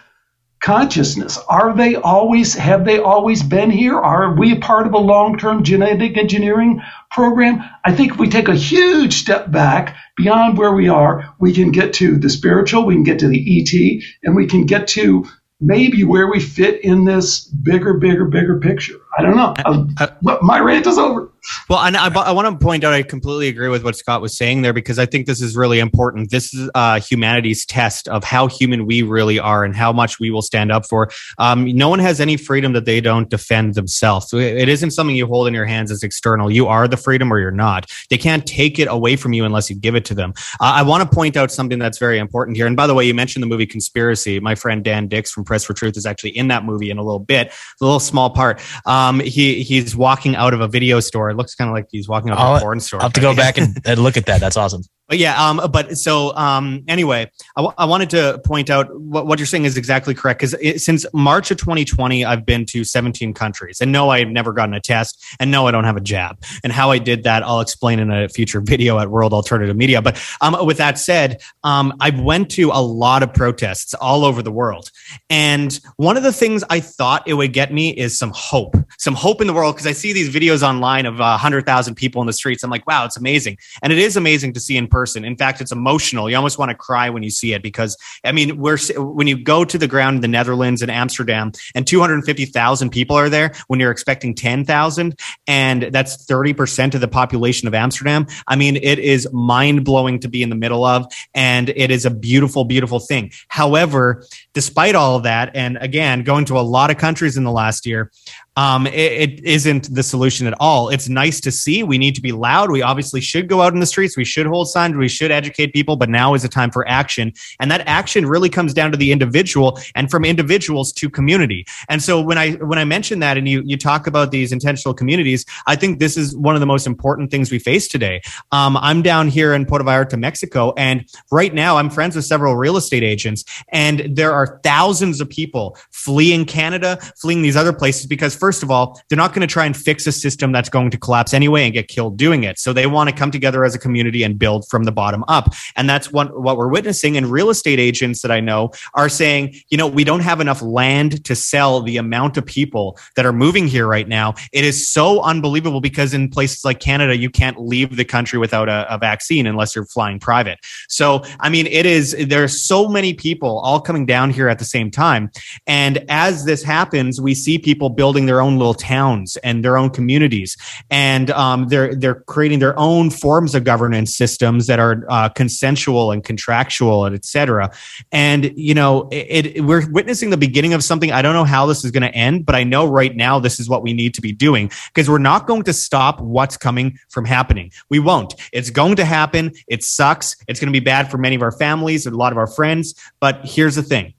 consciousness. Are they always, have they always been here? Are we a part of a long term genetic engineering program? I think if we take a huge step back beyond where we are, we can get to the spiritual, we can get to the ET, and we can get to maybe where we fit in this bigger, bigger, bigger picture. I don't know. I, I, my rant is over. Well, and I, I want to point out, I completely agree with what Scott was saying there because I think this is really important. This is uh, humanity's test of how human we really are and how much we will stand up for. Um, no one has any freedom that they don't defend themselves. So it isn't something you hold in your hands as external. You are the freedom or you're not. They can't take it away from you unless you give it to them. Uh, I want to point out something that's very important here. And by the way, you mentioned the movie Conspiracy. My friend Dan Dicks from Press for Truth is actually in that movie in a little bit, a little small part. Um, he he's walking out of a video store. It looks kind of like he's walking out of a porn store. I'll have to go back and, (laughs) and look at that. That's awesome. But yeah, um, but so um, anyway, I, w- I wanted to point out what, what you're saying is exactly correct because since March of 2020, I've been to 17 countries, and no, I've never gotten a test, and no, I don't have a jab. And how I did that, I'll explain in a future (laughs) video at World Alternative Media. But um, with that said, um, I went to a lot of protests all over the world, and one of the things I thought it would get me is some hope, some hope in the world because I see these videos online of uh, 100,000 people in the streets. I'm like, wow, it's amazing, and it is amazing to see in person. In fact, it's emotional. You almost want to cry when you see it because I mean, we're when you go to the ground in the Netherlands and Amsterdam, and 250,000 people are there when you're expecting 10,000, and that's 30 percent of the population of Amsterdam. I mean, it is mind blowing to be in the middle of, and it is a beautiful, beautiful thing. However, despite all of that, and again, going to a lot of countries in the last year, um, it, it isn't the solution at all. It's nice to see. We need to be loud. We obviously should go out in the streets. We should hold signs. We should educate people. But now is the time for action, and that action really comes down to the individual, and from individuals to community. And so when I when I mention that, and you you talk about these intentional communities, I think this is one of the most important things we face today. Um, I'm down here in Puerto Vallarta, Mexico, and right now I'm friends with several real estate agents, and there are thousands of people fleeing Canada, fleeing these other places because first of all, they're not going to try and fix a system that's going to collapse anyway and get killed doing it. So they want to come together as a community and build from the bottom up. And that's what, what we're witnessing. And real estate agents that I know are saying, you know, we don't have enough land to sell the amount of people that are moving here right now. It is so unbelievable because in places like Canada, you can't leave the country without a, a vaccine unless you're flying private. So, I mean, it is, there are so many people all coming down here at the same time. And as this happens, we see people building their their own little towns and their own communities, and um, they're they're creating their own forms of governance systems that are uh, consensual and contractual and etc. And you know, it, it, we're witnessing the beginning of something. I don't know how this is going to end, but I know right now this is what we need to be doing because we're not going to stop what's coming from happening. We won't. It's going to happen. It sucks. It's going to be bad for many of our families and a lot of our friends. But here's the thing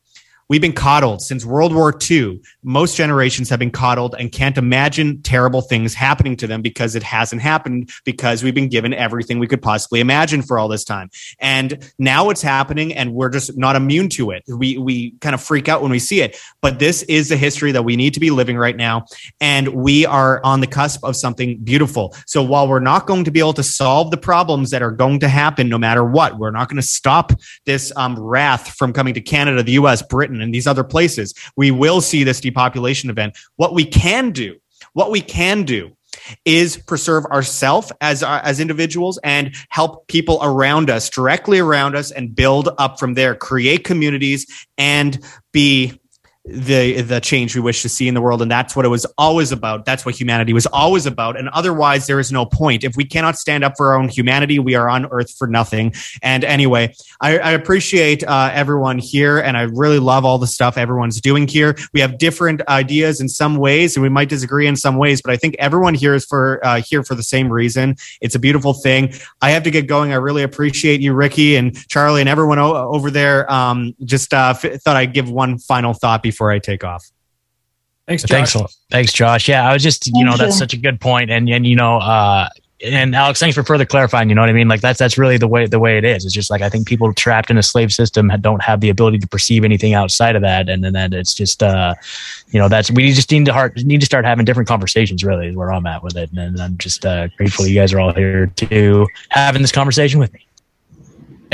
We've been coddled since World War II. Most generations have been coddled and can't imagine terrible things happening to them because it hasn't happened because we've been given everything we could possibly imagine for all this time. And now it's happening and we're just not immune to it. We, we kind of freak out when we see it. But this is the history that we need to be living right now. And we are on the cusp of something beautiful. So while we're not going to be able to solve the problems that are going to happen no matter what, we're not going to stop this um, wrath from coming to Canada, the US, Britain, Britain and these other places, we will see this depopulation event. What we can do, what we can do is preserve ourselves as uh, as individuals and help people around us directly around us and build up from there create communities and be the the change we wish to see in the world and that's what it was always about. That's what humanity was always about. And otherwise there is no point. If we cannot stand up for our own humanity we are on earth for nothing. And anyway i, I appreciate uh, everyone here and i really love all the stuff everyone's doing here. We have different ideas in some ways and we might disagree in some ways but i think everyone here is for uh, here for the same reason. It's a beautiful thing. I have to get going. I really appreciate you ricky and charlie and everyone o- over there. Um, just uh, f- thought i'd give one final thought before I take off. Thanks, Thanks, thanks, Josh. Yeah, I was just, you Thank know, that's such a good point, and and you know, uh, and Alex, thanks for further clarifying. You know what I mean? Like that's that's really the way the way it is. It's just like I think people trapped in a slave system don't have the ability to perceive anything outside of that, and then that it's just, uh, you know, that's we just need to heart need to start having different conversations. Really, is where I'm at with it, and I'm just uh, grateful you guys are all here to having this conversation with me.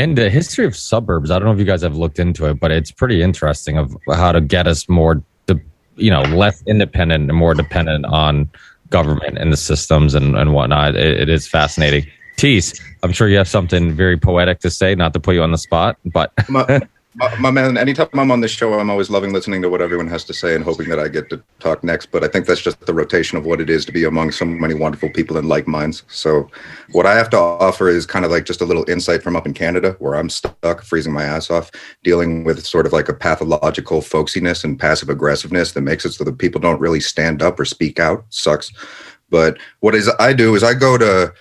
And the history of suburbs, I don't know if you guys have looked into it, but it's pretty interesting of how to get us more, de- you know, less independent and more dependent on government and the systems and, and whatnot. It, it is fascinating. Tease, I'm sure you have something very poetic to say, not to put you on the spot, but my, my, my man, anytime I'm on this show, I'm always loving listening to what everyone has to say and hoping that I get to talk next. But I think that's just the rotation of what it is to be among so many wonderful people in like minds. So, what I have to offer is kind of like just a little insight from up in Canada, where I'm stuck, freezing my ass off, dealing with sort of like a pathological folksiness and passive aggressiveness that makes it so that people don't really stand up or speak out. Sucks. But what is I do is I go to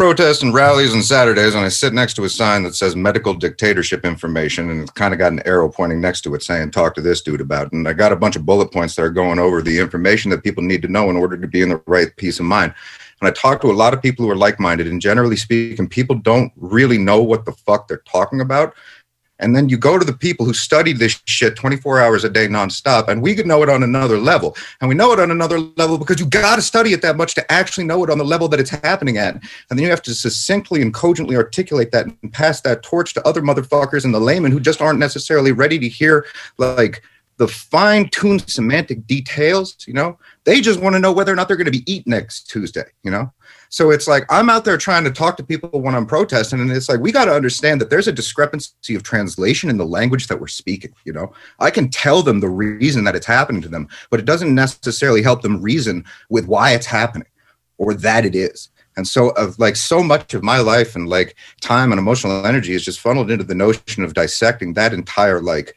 protests and rallies on Saturdays, and I sit next to a sign that says medical dictatorship information, and it's kind of got an arrow pointing next to it saying, talk to this dude about it. And I got a bunch of bullet points that are going over the information that people need to know in order to be in the right peace of mind. And I talk to a lot of people who are like minded, and generally speaking, people don't really know what the fuck they're talking about. And then you go to the people who study this shit 24 hours a day nonstop, and we could know it on another level. And we know it on another level because you got to study it that much to actually know it on the level that it's happening at. And then you have to succinctly and cogently articulate that and pass that torch to other motherfuckers and the laymen who just aren't necessarily ready to hear like the fine-tuned semantic details. You know, they just want to know whether or not they're going to be eat next Tuesday. You know. So it's like I'm out there trying to talk to people when I'm protesting, and it's like we got to understand that there's a discrepancy of translation in the language that we're speaking. You know, I can tell them the reason that it's happening to them, but it doesn't necessarily help them reason with why it's happening or that it is. And so, of like so much of my life and like time and emotional energy is just funneled into the notion of dissecting that entire like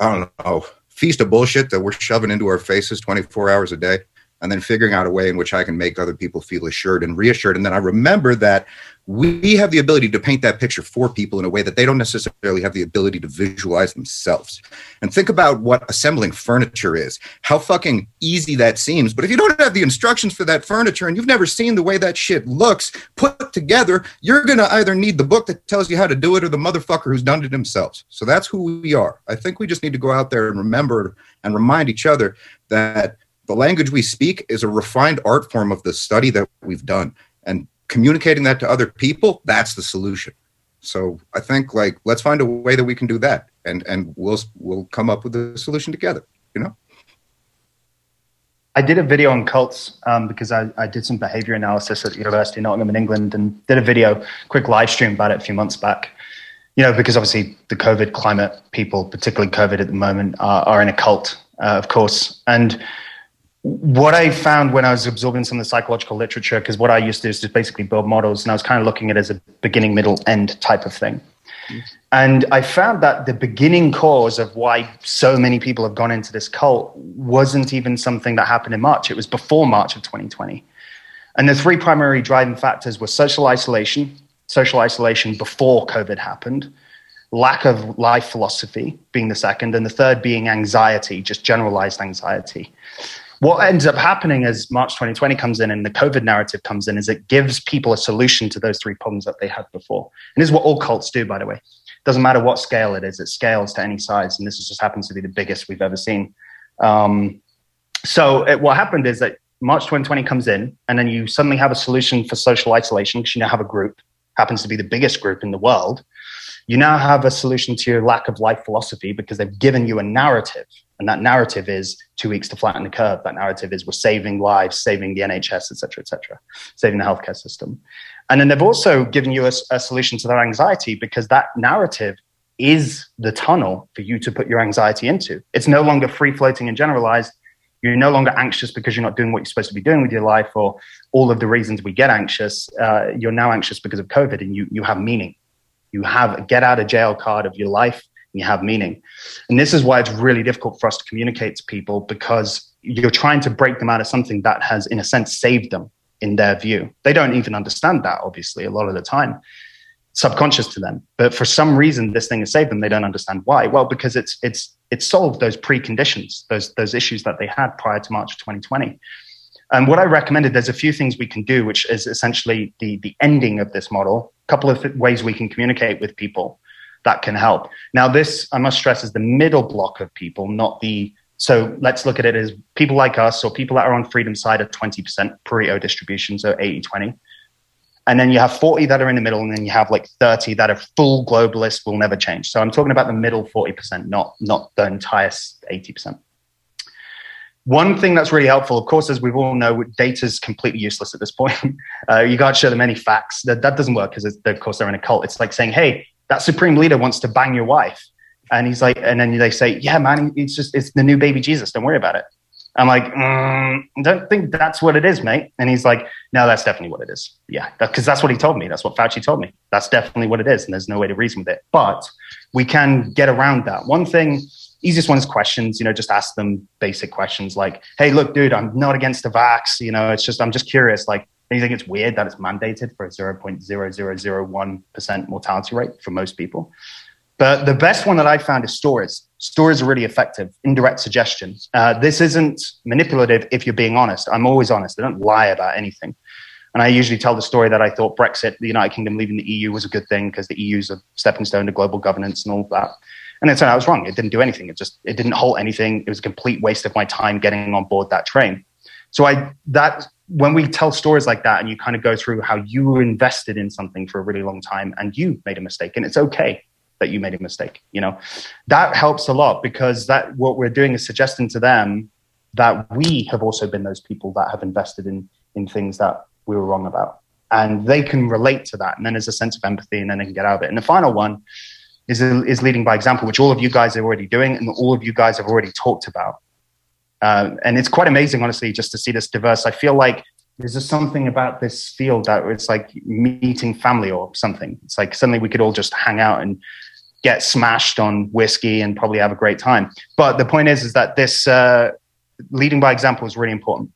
I don't know feast of bullshit that we're shoving into our faces 24 hours a day and then figuring out a way in which I can make other people feel assured and reassured. And then I remember that we have the ability to paint that picture for people in a way that they don't necessarily have the ability to visualize themselves. And think about what assembling furniture is, how fucking easy that seems. But if you don't have the instructions for that furniture and you've never seen the way that shit looks put together, you're going to either need the book that tells you how to do it or the motherfucker who's done it himself. So that's who we are. I think we just need to go out there and remember and remind each other that the language we speak is a refined art form of the study that we've done and communicating that to other people that's the solution so i think like let's find a way that we can do that and and we'll we'll come up with a solution together you know I did a video on cults um, because I, I did some behavior analysis at the University of Nottingham in England and did a video, quick live stream about it a few months back. You know, because obviously the COVID climate people, particularly COVID at the moment, are, are in a cult, uh, of course. And what I found when I was absorbing some of the psychological literature, because what I used to do is just basically build models, and I was kind of looking at it as a beginning, middle, end type of thing. And I found that the beginning cause of why so many people have gone into this cult wasn't even something that happened in March. It was before March of 2020. And the three primary driving factors were social isolation, social isolation before COVID happened, lack of life philosophy being the second, and the third being anxiety, just generalized anxiety what ends up happening as March 2020 comes in and the COVID narrative comes in is it gives people a solution to those three problems that they had before. And this is what all cults do, by the way. Doesn't matter what scale it is, it scales to any size. And this just happens to be the biggest we've ever seen. Um, so it, what happened is that March 2020 comes in and then you suddenly have a solution for social isolation because you now have a group happens to be the biggest group in the world, you now have a solution to your lack of life philosophy because they've given you a narrative. And that narrative is two weeks to flatten the curve. That narrative is we're saving lives, saving the NHS, et cetera, et cetera, saving the healthcare system. And then they've also given you a, a solution to their anxiety because that narrative is the tunnel for you to put your anxiety into. It's no longer free floating and generalized. You're no longer anxious because you're not doing what you're supposed to be doing with your life or all of the reasons we get anxious. Uh, you're now anxious because of COVID and you, you have meaning. You have a get out of jail card of your life you have meaning. And this is why it's really difficult for us to communicate to people because you're trying to break them out of something that has, in a sense, saved them in their view. They don't even understand that, obviously, a lot of the time, subconscious to them. But for some reason, this thing has saved them. They don't understand why. Well, because it's it's it's solved those preconditions, those those issues that they had prior to March of 2020. And what I recommended, there's a few things we can do, which is essentially the the ending of this model. A couple of ways we can communicate with people that can help. Now, this I must stress is the middle block of people, not the so let's look at it as people like us or people that are on freedom side are 20% Pareto distribution, so 80 20. And then you have 40 that are in the middle, and then you have like 30 that are full globalists will never change. So I'm talking about the middle 40%, not, not the entire 80%. One thing that's really helpful, of course, as we all know, data is completely useless at this point. (laughs) Uh, you can't show them any facts. That, that doesn't work because, of course, they're in a cult. It's like saying, hey, that supreme leader wants to bang your wife. And he's like, and then they say, yeah, man, it's just, it's the new baby Jesus. Don't worry about it. I'm like, mm, don't think that's what it is, mate. And he's like, no, that's definitely what it is. Yeah, because that's what he told me. That's what Fauci told me. That's definitely what it is. And there's no way to reason with it. But we can get around that. One thing, easiest one is questions. You know, just ask them basic questions like, hey, look, dude, I'm not against the vax. You know, it's just, I'm just curious. Like, do you think it's weird that it's mandated for a 0.0001% mortality rate for most people? But the best one that I found is stories. Stories are really effective, indirect suggestion. Uh, this isn't manipulative if you're being honest. I'm always honest. I don't lie about anything. And I usually tell the story that I thought Brexit, the United Kingdom leaving the EU was a good thing because the EU is a stepping stone to global governance and all that. And it turned out I was wrong. It didn't do anything. It just it didn't halt anything. It was a complete waste of my time getting on board that train. So I that when we tell stories like that and you kind of go through how you were invested in something for a really long time and you made a mistake and it's okay that you made a mistake you know? That helps a lot because that what we're doing is suggesting to them that we have also been those people that have invested in in things that we were wrong about. And they can relate to that and then there's a sense of empathy and then they can get out of it. And the final one is, is leading by example which all of you guys are already doing and all of you guys have already talked about uh, and it's quite amazing honestly just to see this diverse i feel like there's just something about this field that it's like meeting family or something it's like suddenly we could all just hang out and get smashed on whiskey and probably have a great time. But the point is, is that this uh, leading by example is really important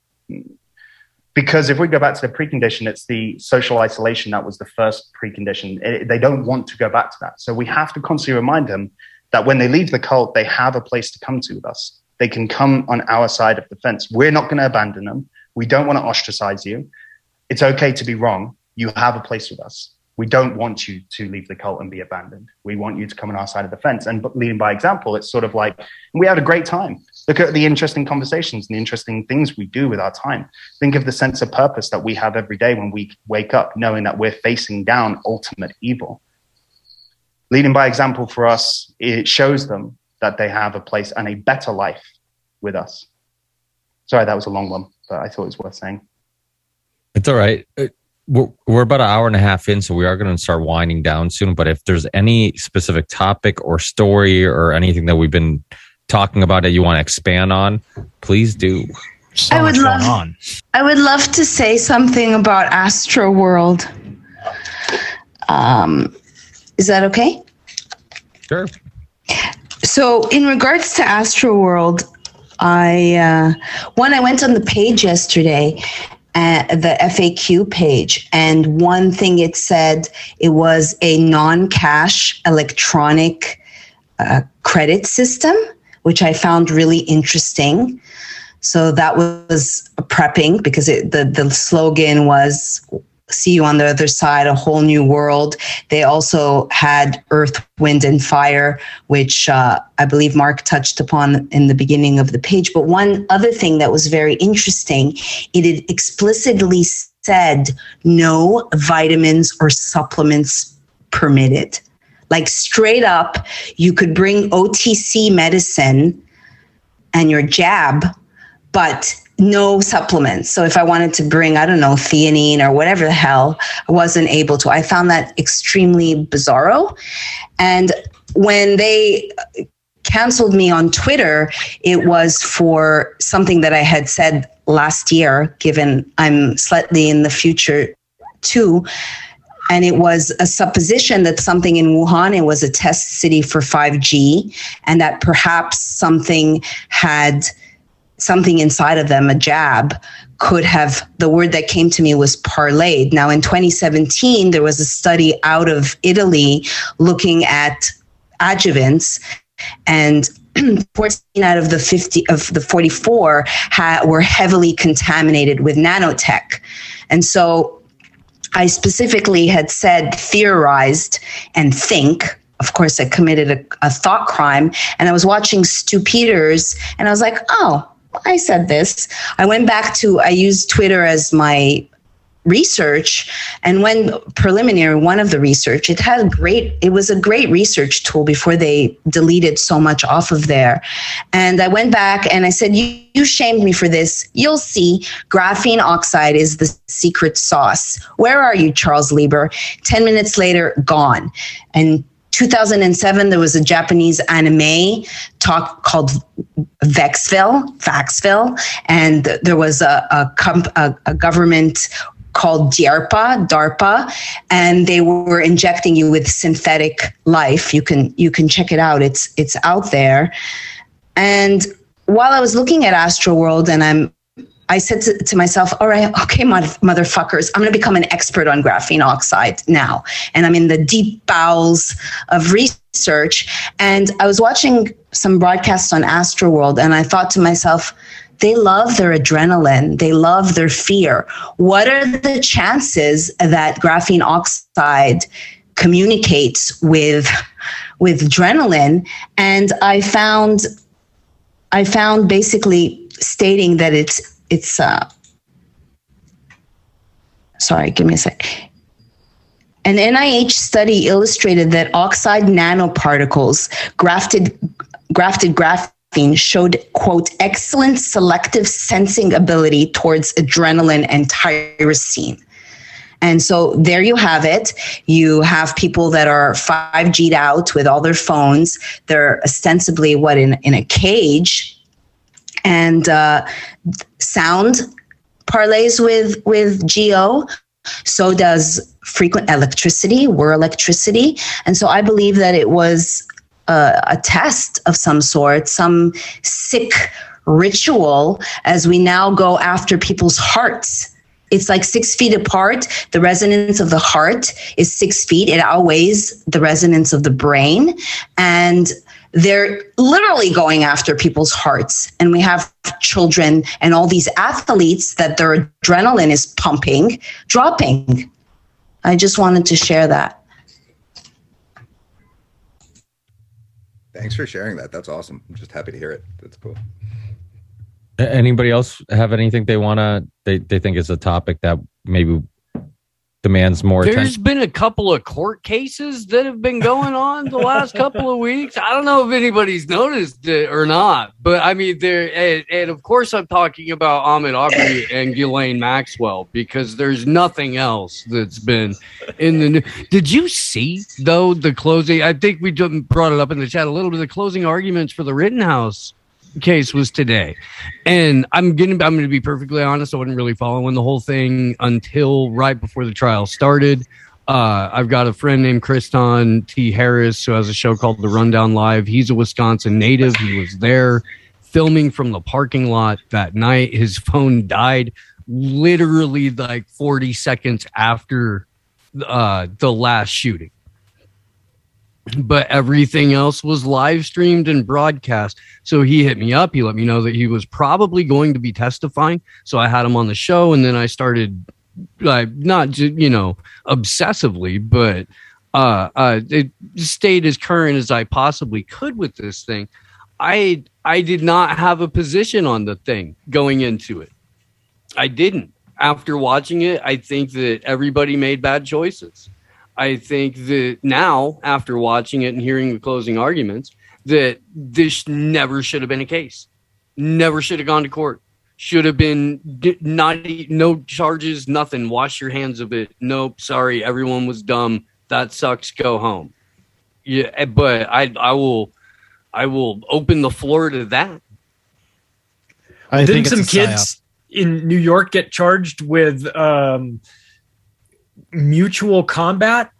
because if we go back to the precondition, it's the social isolation that was the first precondition. It, they don't want to go back to that, so we have to constantly remind them that when they leave the cult, they have a place to come to with us. They can come on our side of the fence. We're not going to abandon them. We don't want to ostracize you. It's okay to be wrong. You have a place with us we don't want you to leave the cult and be abandoned. We want you to come on our side of the fence. And leading by example, it's sort of like we had a great time. Look at the interesting conversations and the interesting things we do with our time. Think of the sense of purpose that we have every day when we wake up, knowing that we're facing down ultimate evil. Leading by example for us, it shows them that they have a place and a better life with us. Sorry, that was a long one, but I thought it was worth saying. It's all right we're, we're about an hour and a half in, so we are going to start winding down soon. But if there's any specific topic or story or anything that we've been talking about that you want to expand on, please do. So I would love. On. I would love to say something about Astro World. Um, is that okay? Sure. So, in regards to Astro World, I uh, one I went on the page yesterday uh, the FAQ page. And one thing it said it was a non cash electronic uh, credit system, which I found really interesting. So that was prepping because it, the, the slogan was see you on the other side, a whole new world. They also had Earth, Wind, and Fire, which uh, I believe Marc touched upon in the beginning of the page. But one other thing that was very interesting, it explicitly said no vitamins or supplements permitted. Like straight up, you could bring OTC medicine and your jab, but no supplements. So if I wanted to bring, I don't know, theanine or whatever the hell, I wasn't able to. I found that extremely bizarro. And when they canceled me on Twitter, it was for something that I had said last year, given I'm slightly in the future too. And it was a supposition that something in Wuhan, it was a test city for 5G, and that perhaps something had something inside of them, a jab, could have the word that came to me was parlayed. Now, in 2017, there was a study out of Italy looking at adjuvants, and (clears throat) 14 out of the 50 of the 44 ha- were heavily contaminated with nanotech. And so I specifically had said, theorized, and think. Of course, I committed a, a thought crime. And I was watching Stu Peters, and I was like, oh, I said this. I went back to, I used Twitter as my research and when preliminary one of the research it had great it was a great research tool before they deleted so much off of there. And i went back and i said you, you shamed me for this. You'll see. Graphene oxide is the secret sauce. Where are you charles lieber? 10 minutes later gone. And 2007 there was a japanese anime talk called vexville vaxville and there was a, a, comp, a, a government called DARPA, DARPA, and they were injecting you with synthetic life. You can you can check it out. It's it's out there. And while I was looking at Astroworld, and I'm I said to, to myself, all right, okay, mother, motherfuckers, I'm going to become an expert on graphene oxide now. And I'm in the deep bowels of research. And I was watching some broadcasts on Astroworld, and I thought to myself, they love their adrenaline, they love their fear. What are the chances that graphene oxide communicates with with adrenaline? And I found I found basically stating that it's it's uh sorry, give me a sec. An NIH study illustrated that oxide nanoparticles grafted grafted graph showed quote excellent selective sensing ability towards adrenaline and tyrosine and so there you have it. You have people that are 5G'd out with all their phones. They're ostensibly what in, in a cage. And uh, sound parlays with, with geo. So does frequent electricity, we're electricity. And so I believe that it was a, a test of some sort, some sick ritual as we now go after people's hearts. It's like six feet apart. The resonance of the heart is six feet. It outweighs the resonance of the brain. And they're literally going after people's hearts. And we have children and all these athletes that their adrenaline is pumping, dropping. I just wanted to share that. Thanks for sharing that. That's awesome. I'm just happy to hear it. That's cool. Anybody else have anything they want to they they think is a topic that maybe demands more There's attention? been a couple of court cases that have been going on the last couple of weeks. I don't know if anybody's noticed it or not, but I mean, there and, and of course I'm talking about Ahmaud Arbery and Ghislaine Maxwell because there's nothing else that's been in the. new Did you see though the closing? I think we brought it up in the chat a little bit. The closing arguments for the Rittenhouse case was today. And I'm getting I'm to be perfectly honest, I wasn't really following the whole thing until right before the trial started. Uh, I've got a friend named Kristan T. Harris who has a show called The Rundown Live. He's a Wisconsin native. He was there filming from the parking lot that night. His phone died literally like 40 seconds after uh, the last shooting but everything else was live streamed and broadcast. So he hit me up. He let me know that he was probably going to be testifying. So I had him on the show, and then I started, like, not you know obsessively, but uh, uh, it stayed as current as I possibly could with this thing. I I did not have a position on the thing going into it. I didn't. after watching it, I think that everybody made bad choices. I think that now, after watching it and hearing the closing arguments, that this never should have been a case. Never should have gone to court. Should have been not e- no charges, nothing. Wash your hands of it. Nope, sorry, everyone was dumb. That sucks. Go home. Yeah, eh, but I I will I will open the floor to that. I Didn't think it's some a kids in New York get charged with um, mutual combat?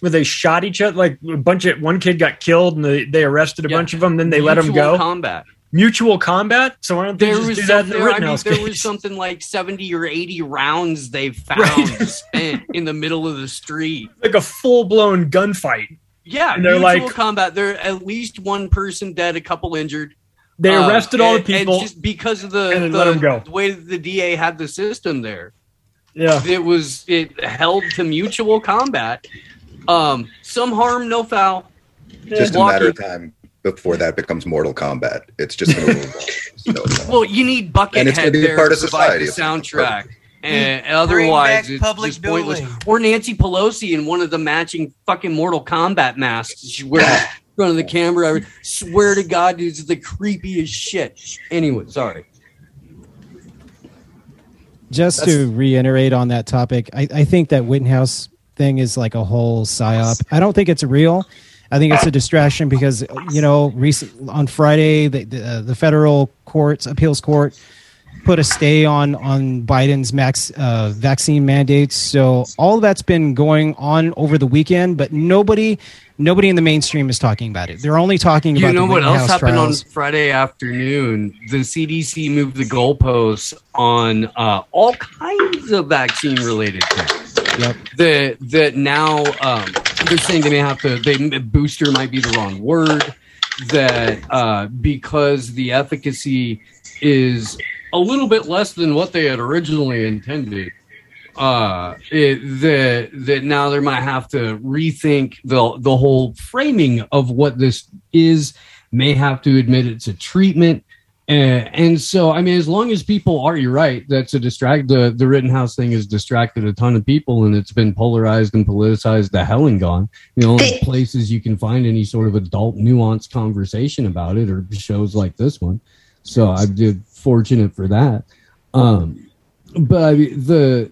Where they shot each other, like a bunch of one kid got killed, and they, they arrested a bunch of them. Then they let them go. Combat. Mutual combat. So why don't they There just was do that some, the there, I mean, Rittenhouse there was something like seventy or eighty rounds they (laughs) found spent in the middle of the street. like a full blown gunfight. Yeah, And they're mutual like- combat. There at least one person dead, a couple injured. They Uh, arrested all the and- and people just because of the, the, go. the way the DA had the system there. Yeah, it was it held to mutual combat. Um, some harm, no foul. Just a Walking- matter of time before that becomes Mortal Kombat. It's just going (laughs) to Well, you need Buckethead And it's gonna be there part of society. the soundtrack. And otherwise, it's public just pointless. dueling. Or Nancy Pelosi in one of the matching fucking Mortal Kombat masks. She wears in front of the camera. I swear to God, dude, it's the creepiest shit. Anyway, sorry. Just to reiterate on that topic, I, I think that Wittenhouse thing is like a whole psyop. I don't think it's real. I think it's a distraction because you know, recent on Friday, the the, uh, the federal courts, appeals court, put a stay on on Biden's max uh, vaccine mandates. So all that's been going on over the weekend, but nobody nobody in the mainstream is talking about it. They're only talking about. You know the what else happened trials. on Friday afternoon? The CDC moved the goalposts on uh, all kinds of vaccine related things. Yep. That that now um, they're saying they may have to. They booster might be the wrong word. That uh, because the efficacy is a little bit less than what they had originally intended. Uh, it, that that now they might have to rethink the the whole framing of what this is. May have to admit it's a treatment. And, and so, I mean, as long as people are, you're right, that's a distract. The, the Rittenhouse thing has distracted a ton of people and it's been polarized and politicized the hell and gone. The only places you can find any sort of adult nuanced conversation about it are shows like this one. So I'm fortunate for that. Um, but I mean, the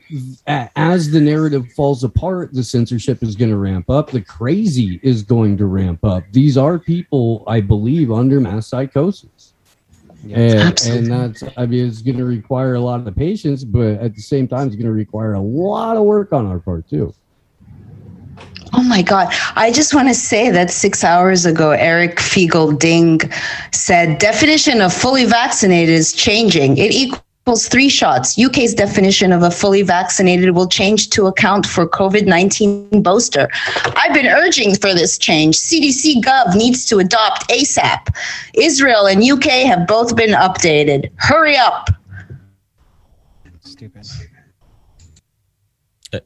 as the narrative falls apart, the censorship is going to ramp up. The crazy is going to ramp up. These are people, I believe, under mass psychosis. And, and that's, I mean, it's going to require a lot of patience, but at the same time, it's going to require a lot of work on our part, too. Oh my God. I just want to say that six hours ago, Eric Feigl-Ding said definition of fully vaccinated is changing. It equals three shots. UK's definition of a fully vaccinated will change to account for COVID 19 booster. I've been urging for this change. CDC Gov needs to adopt ASAP. Israel and UK have both been updated. Hurry up. Stupid.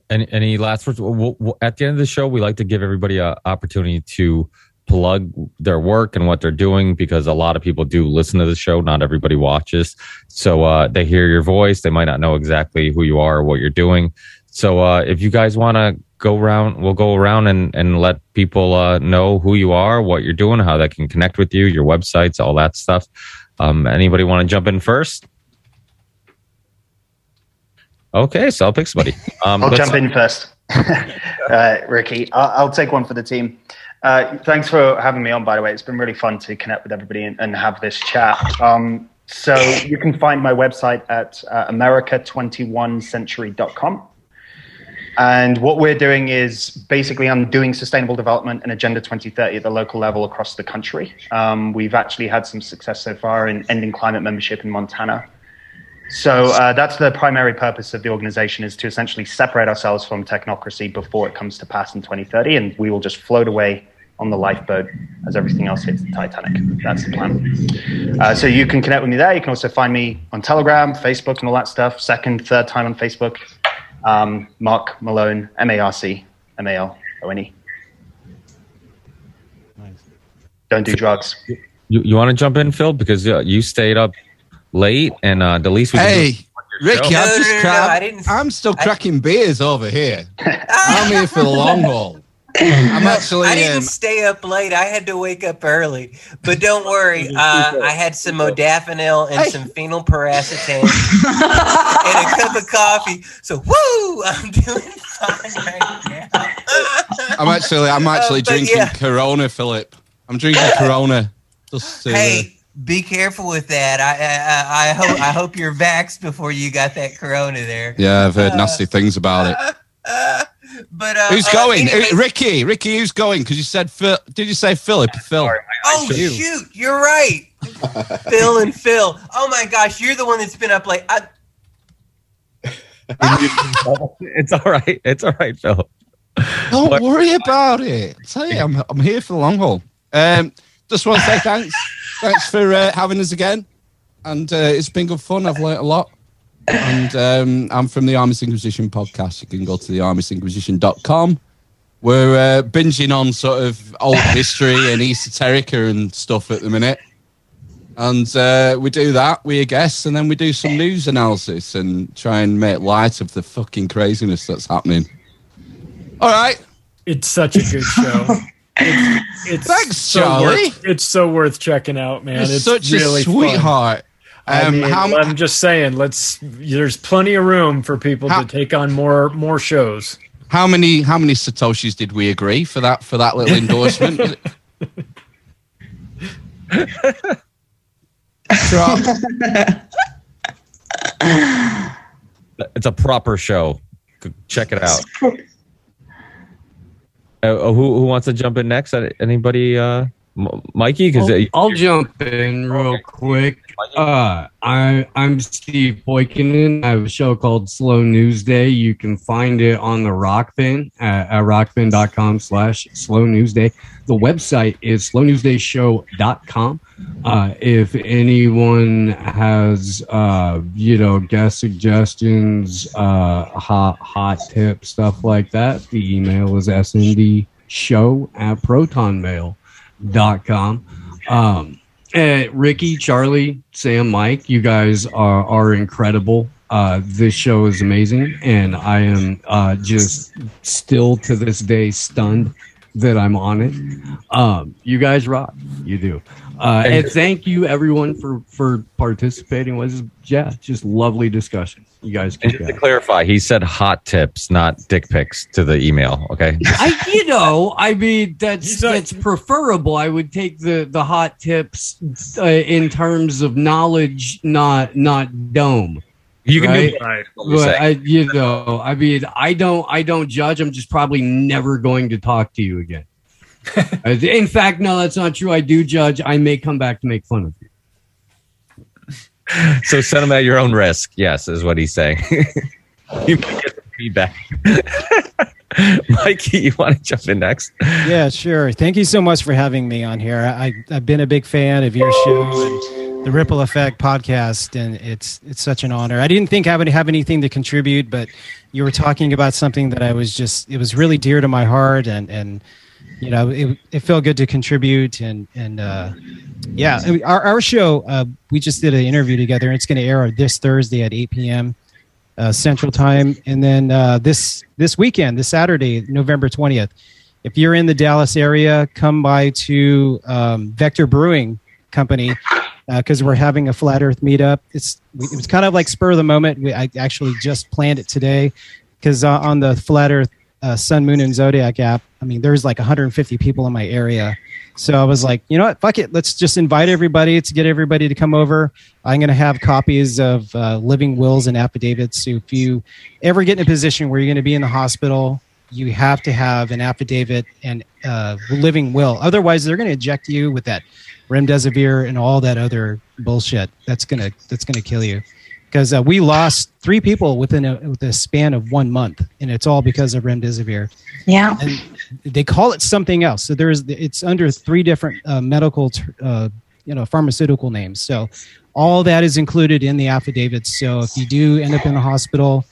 Any, any last words? We'll- we'll- At the end of the show, we like to give everybody an opportunity to plug their work and what they're doing because a lot of people do listen to the show. Not everybody watches. So uh, they hear your voice. They might not know exactly who you are or what you're doing. So uh, if you guys want to go around, we'll go around and, and let people uh, know who you are, what you're doing, how they can connect with you, your websites, all that stuff. Um, anybody want to jump in first? Okay, so I'll pick somebody. Um, I'll jump in first. (laughs) uh, Ricky, I'll, I'll take one for the team. Uh, thanks for having me on, by the way. It's been really fun to connect with everybody and, and have this chat. Um, so you can find my website at uh, america21century.com. And what we're doing is basically I'm doing sustainable development and Agenda 2030 at the local level across the country. Um, we've actually had some success so far in ending climate membership in Montana. So uh, that's the primary purpose of the organization is to essentially separate ourselves from technocracy before it comes to pass in 2030, and we will just float away on the lifeboat as everything else hits the Titanic. That's the plan. Uh, so you can connect with me there. You can also find me on Telegram, Facebook, and all that stuff. Second, third time on Facebook. Um, Marc Malone, M A R C M A L O N E. Nice. Don't do drugs. You, you want to jump in, Phil? Because uh, you stayed up late, and uh, the least we can do Hey. is Ricky, No, I've no, just no, no, cracked. I didn't- I'm still cracking beers over here. (laughs) I'm here for the long haul. I'm (laughs) actually. I didn't um, stay up late. I had to wake up early. But don't worry, (laughs) uh, I had some modafinil and some (laughs) phenylpiracetam and a cup of coffee. So woo, I'm doing fine right now. I'm actually. I'm actually Uh, drinking yeah. Corona, Philip. I'm drinking Corona. Just to, Hey, be careful with that. I, I I I hope I hope you're vaxxed before you got that corona there. yeah, I've heard nasty things about it. But uh, Who's uh, going? anyway- Uh, Ricky, Ricky, who's going? Because you said Phil. Did you say Philip? Phil. Oh shoot, you're right. (laughs) Phil and Phil. Oh my gosh, you're the one that's been up late. I, (laughs) it's all right. It's all right, Phil. Don't What- worry about it. Tell you, I'm, I'm here for the long haul. Um, just want to say thanks. (laughs) thanks for uh, having us again. And uh, it's been good fun. I've learnt a lot. And um, I'm from the Amish Inquisition podcast. You can go to the amishinquisition.com. We're uh, binging on sort of old history and esoterica and stuff at the minute. And uh, we do that, we guess, and then we do some news analysis and try and make light of the fucking craziness that's happening. All right. It's such a good show. (laughs) It's, it's Thanks, so Charlie. Worth, it's so worth checking out, man. You're it's such a really fun. Sweetheart. I Um, mean, how- I'm just saying, let's. There's plenty of room for people How- to take on more more shows. How many how many satoshis did we agree for that for that little (laughs) endorsement? Drop. It's a proper show. Check it out. (laughs) Uh, who who wants to jump in next? Uh, Anybody? Uh, M- Mikey? Because I'll, I'll jump in real quick. Uh, I I'm Steve Poikonen. I have a show called Slow News Day. You can find it on the Rokfin at, at rokfin.com slash slow news day. The website is slownewsdayshow.com. Uh, if anyone has uh, you know guest suggestions, uh, hot hot tips, stuff like that, the email is snd show at protonmail dot com. Um, Ricky, Charlie, Sam, Mike, you guys are, are incredible. Uh, this show is amazing, and I am uh, just still to this day stunned that I'm on it. Um, you guys rock. You do. Uh, and thank you everyone for for participating. It was yeah, just lovely discussion. You guys And just to clarify, he said hot tips, not dick pics to the email. Okay. (laughs) I, you know, I mean, that's that's preferable. I would take the the hot tips uh, in terms of knowledge, not not dome. You can do right? both, what you're But I, you know, I mean, I don't, I don't judge. I'm just probably never going to talk to you again. (laughs) Uh, in fact, no, that's not true. I do judge. I may come back to make fun of you. So send them at your own risk. Yes, is what he's saying. (laughs) you might get the feedback. (laughs) Mikey, you want to jump in next? Yeah, sure. Thank you so much for having me on here. I, I've been a big fan of your show and the Ripple Effect podcast, and it's it's such an honor. I didn't think I would have anything to contribute, but you were talking about something that I was just it was really dear to my heart, and and you know it, it felt good to contribute, and and uh, yeah, our our show uh, we just did an interview together, and it's going to air this Thursday at eight p.m. Uh, Central Time, and then uh, this this weekend, this Saturday, November twentieth. If you're in the Dallas area, come by to um, Vector Brewing Company because we're having a flat Earth meetup. It's it was kind of like spur of the moment. We, I actually just planned it today because uh, on the flat Earth uh, Sun, Moon, and Zodiac app, I mean, there's like 150 people in my area. So I was like, you know what? Fuck it. Let's just invite everybody to get everybody to come over. I'm going to have copies of uh, living wills and affidavits. So if you ever get in a position where you're going to be in the hospital, you have to have an affidavit and uh, living will. Otherwise, they're going to eject you with that remdesivir and all that other bullshit. That's gonna that's gonna kill you. Because uh, we lost three people within a, with a span of one month, and it's all because of remdesivir. Yeah. And they call it something else. So there's it's under three different uh, medical, uh, you know, pharmaceutical names. So all that is included in the affidavits. So if you do end up in the hospital,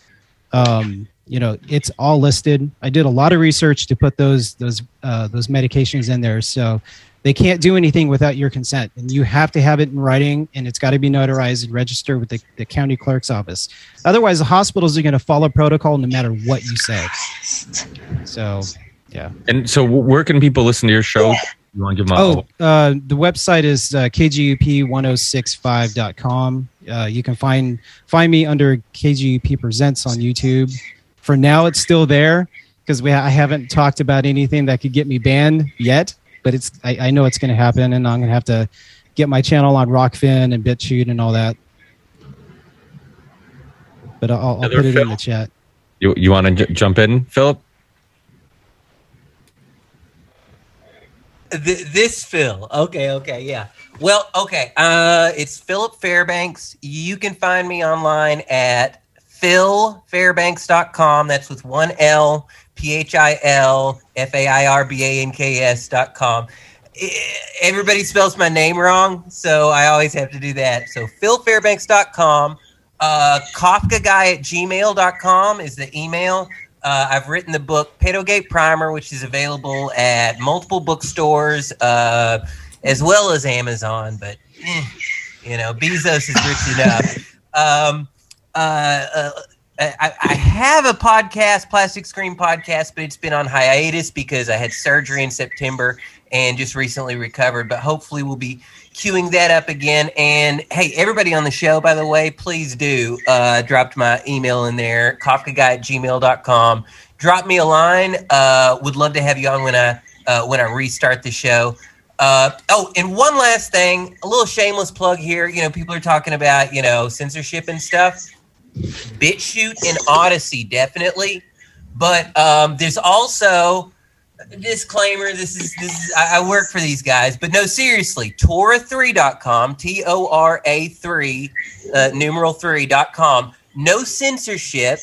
um, you know, it's all listed. I did a lot of research to put those those uh, those medications in there. So they can't do anything without your consent, and you have to have it in writing, and it's got to be notarized and registered with the, the county clerk's office. Otherwise, the hospitals are going to follow protocol no matter what you say. So, yeah. And so, where can people listen to your show? You want to give them a, Oh, uh, the website is uh, kgup1065.com. Uh, you can find find me under KGUP Presents on YouTube. For now, it's still there because we I haven't talked about anything that could get me banned yet. But it's I, I know it's going to happen, and I'm going to have to get my channel on Rokfin and BitChute and all that. But I'll, I'll put it in the chat. you, you want to j- jump in, Philip? Th- this Phil. Okay, okay, yeah. Well, okay. Uh, it's Philip Fairbanks. You can find me online at philfairbanks.com. That's with one L, P H I L F A I R B A N K S dot com. Everybody spells my name wrong, so I always have to do that. So philfairbanks.com. Uh, Kafka guy at gmail.com is the email. Uh, I've written the book Pedogate Primer, which is available at multiple bookstores uh, as well as Amazon. But eh, you know, Bezos is rich enough. Um, uh, uh, I, I have a podcast, Plastic Screen Podcast, but it's been on hiatus because I had surgery in September and just recently recovered. But hopefully, we'll be queuing that up again. And hey, everybody on the show, by the way, please do uh, dropped my email in there, kafkaguy at gmail.com. Drop me a line. Uh, would love to have you on when I uh, when I restart the show. Uh, oh, and one last thing, a little shameless plug here. You know, people are talking about you know censorship and stuff. BitChute and Odysee definitely, but um, there's also disclaimer. This is this is I, I work for these guys, but no, seriously, Tora3.com, T O R A three, uh, numeral three.com. No censorship.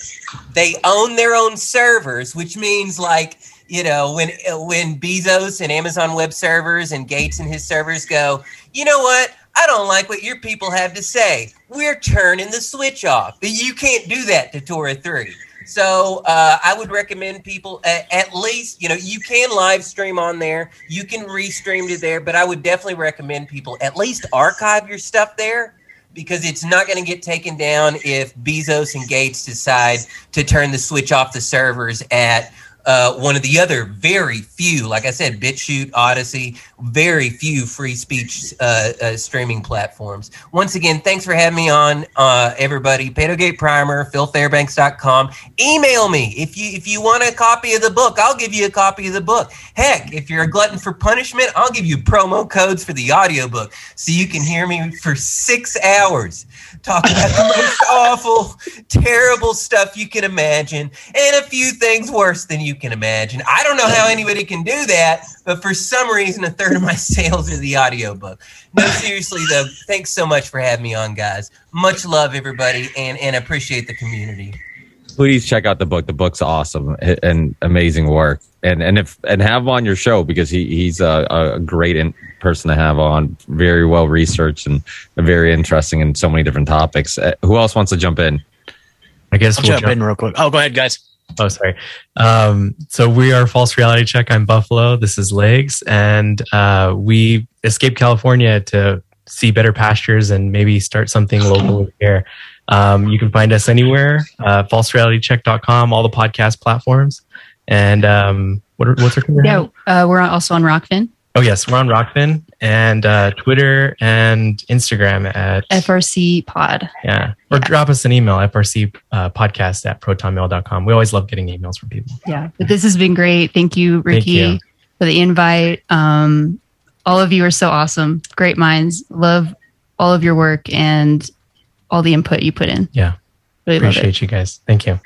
They own their own servers, which means like you know when when Bezos and Amazon Web Servers and Gates and his servers go, you know what? I don't like what your people have to say. We're turning the switch off. You can't do that to Tora 3. So uh, I would recommend people at, at least, you know, you can live stream on there, you can restream to there, but I would definitely recommend people at least archive your stuff there because it's not going to get taken down if Bezos and Gates decide to turn the switch off the servers at uh, one of the other very few, like I said, BitChute, Odysee, very few free speech uh, uh, streaming platforms. Once again, thanks for having me on, uh, everybody. Pedogate Primer, PhilFairbanks.com. Email me if you if you want a copy of the book. I'll give you a copy of the book. Heck, if you're a glutton for punishment, I'll give you promo codes for the audiobook so you can hear me for six hours talk about the most (laughs) awful, terrible stuff you can imagine, and a few things worse than you can imagine. I don't know how anybody can do that, but for some reason, a third of my (laughs) sales is the audiobook. No, seriously though, thanks so much for having me on, guys. Much love, everybody, and and appreciate the community. Please check out the book. The book's awesome and amazing work. And and if and have him on your show because he he's a, a great in, person to have on. Very well researched and very interesting in so many different topics. Uh, who else wants to jump in? I guess I'll we'll jump, jump- in real quick. Oh, go ahead, guys. Oh, sorry. Um, so we are False Reality Check. I'm Buffalo. This is Legs, and uh, we escaped California to see better pastures and maybe start something local here. Um, you can find us anywhere, uh, falserealitycheck.com, all the podcast platforms. And um, what are, what's our Twitter Yeah, uh, we're also on Rokfin, Oh, yes, we're on Rokfin and uh, Twitter and Instagram at FRC Pod. yeah. Or drop us an email, FRC uh, podcast at protonmail.com. We always love getting emails from people. Yeah, but this has been great. Thank you, Ricky, you. for the invite. Um, all of you are so awesome, great minds. Love all of your work and all the input you put in. Yeah. Really love it. Appreciate you guys. Thank you.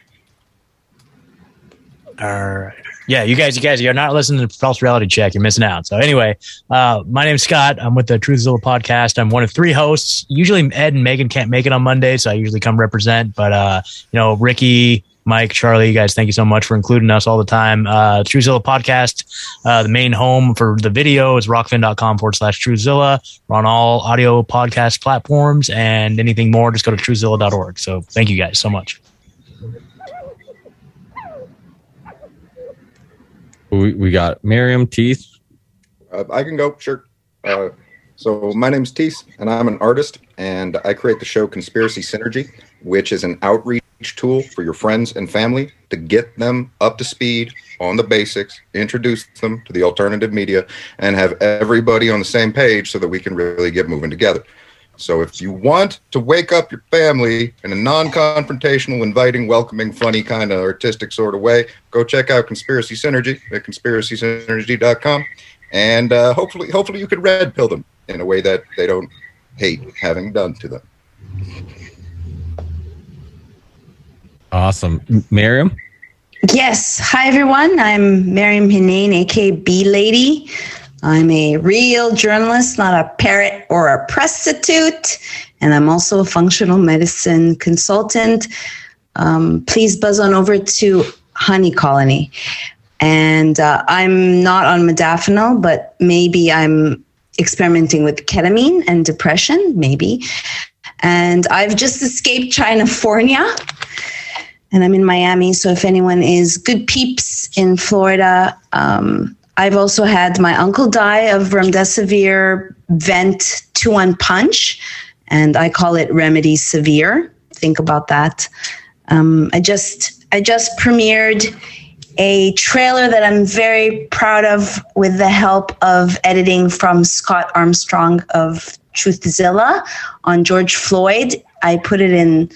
All right. Yeah, you guys, you guys, you're not listening to False Reality Check. You're missing out. So anyway, uh, my name's Scott. I'm with the Truthzilla podcast. I'm one of three hosts. Usually Ed and Megan can't make it on Monday, so I usually come represent. But uh, you know, Ricky, Mike, Charlie, you guys, thank you so much for including us all the time. Uh, Truthzilla podcast. Uh, the main home for the video is rokfin.com forward slash Truezilla. We're on all audio podcast platforms, and anything more, just go to truthzilla.org. So thank you guys so much. We, we got Maryam Teeth. Uh, I can go, sure. Uh, so my name's Teese, and I'm an artist, and I create the show Conspiracy Synergy, which is an outreach tool for your friends and family to get them up to speed on the basics, introduce them to the alternative media, and have everybody on the same page so that we can really get moving together. So if you want to wake up your family in a non-confrontational, inviting, welcoming, funny kind of artistic sort of way, go check out Conspiracy Synergy at conspiracysynergy.com, and uh, hopefully, hopefully you could red pill them in a way that they don't hate having done to them. Awesome, Maryam. Yes. Hi, everyone. I'm Maryam Henein, aka B Lady. I'm a real journalist, not a parrot or a prostitute. And I'm also a functional medicine consultant. Um, please buzz on over to Honey Colony. And uh, I'm not on modafinil, but maybe I'm experimenting with ketamine and depression, maybe. And I've just escaped Chinafornia and I'm in Miami. So if anyone is good peeps in Florida, um, I've also had my uncle die of remdesivir vent two one punch, and I call it remedy severe. Think about that. Um, I just I just premiered a trailer that I'm very proud of with the help of editing from Scott Armstrong of Truthzilla on George Floyd. I put it in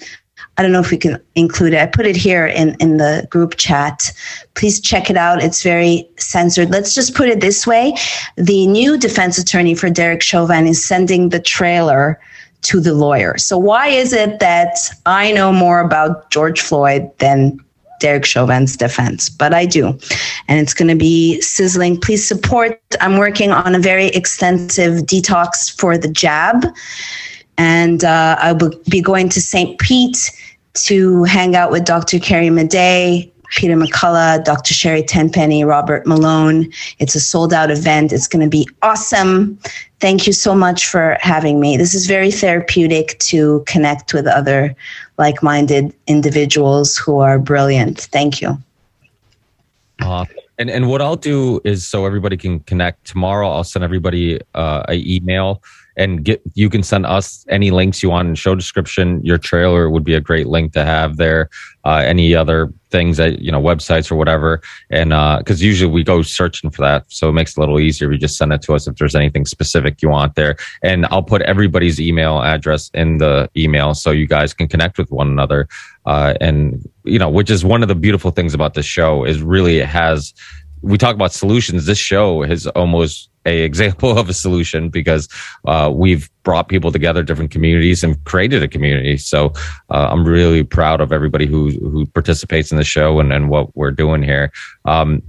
I don't know if we can include it. I put it here in, in the group chat. Please check it out. It's very censored. Let's just put it this way. The new defense attorney for Derek Chauvin is sending the trailer to the lawyer. So why is it that I know more about George Floyd than Derek Chauvin's defense? But I do. And it's going to be sizzling. Please support. I'm working on a very extensive detox for the jab. And uh, I will be going to St. Pete to hang out with Dr. Carrie Madej, Peter McCullough, Dr. Sherry Tenpenny, Robert Malone. It's a sold out event. It's going to be awesome. Thank you so much for having me. This is very therapeutic to connect with other like minded individuals who are brilliant. Thank you. Awesome. And and what I'll do is so everybody can connect tomorrow. I'll send everybody uh, a email and get you can send us any links you want in show description. Your trailer would be a great link to have there. Uh, any other things that you know websites or whatever, and because usually we go searching for that, so it makes it a little easier if you just send it to us if there's anything specific you want there. And I'll put everybody's email address in the email so you guys can connect with one another. Uh, and you know, which is one of the beautiful things about this show is really it has we talk about solutions. This show has almost a example of a solution because uh, we've brought people together, different communities, and created a community. So uh, I'm really proud of everybody who who participates in the show and, and what we're doing here. Um,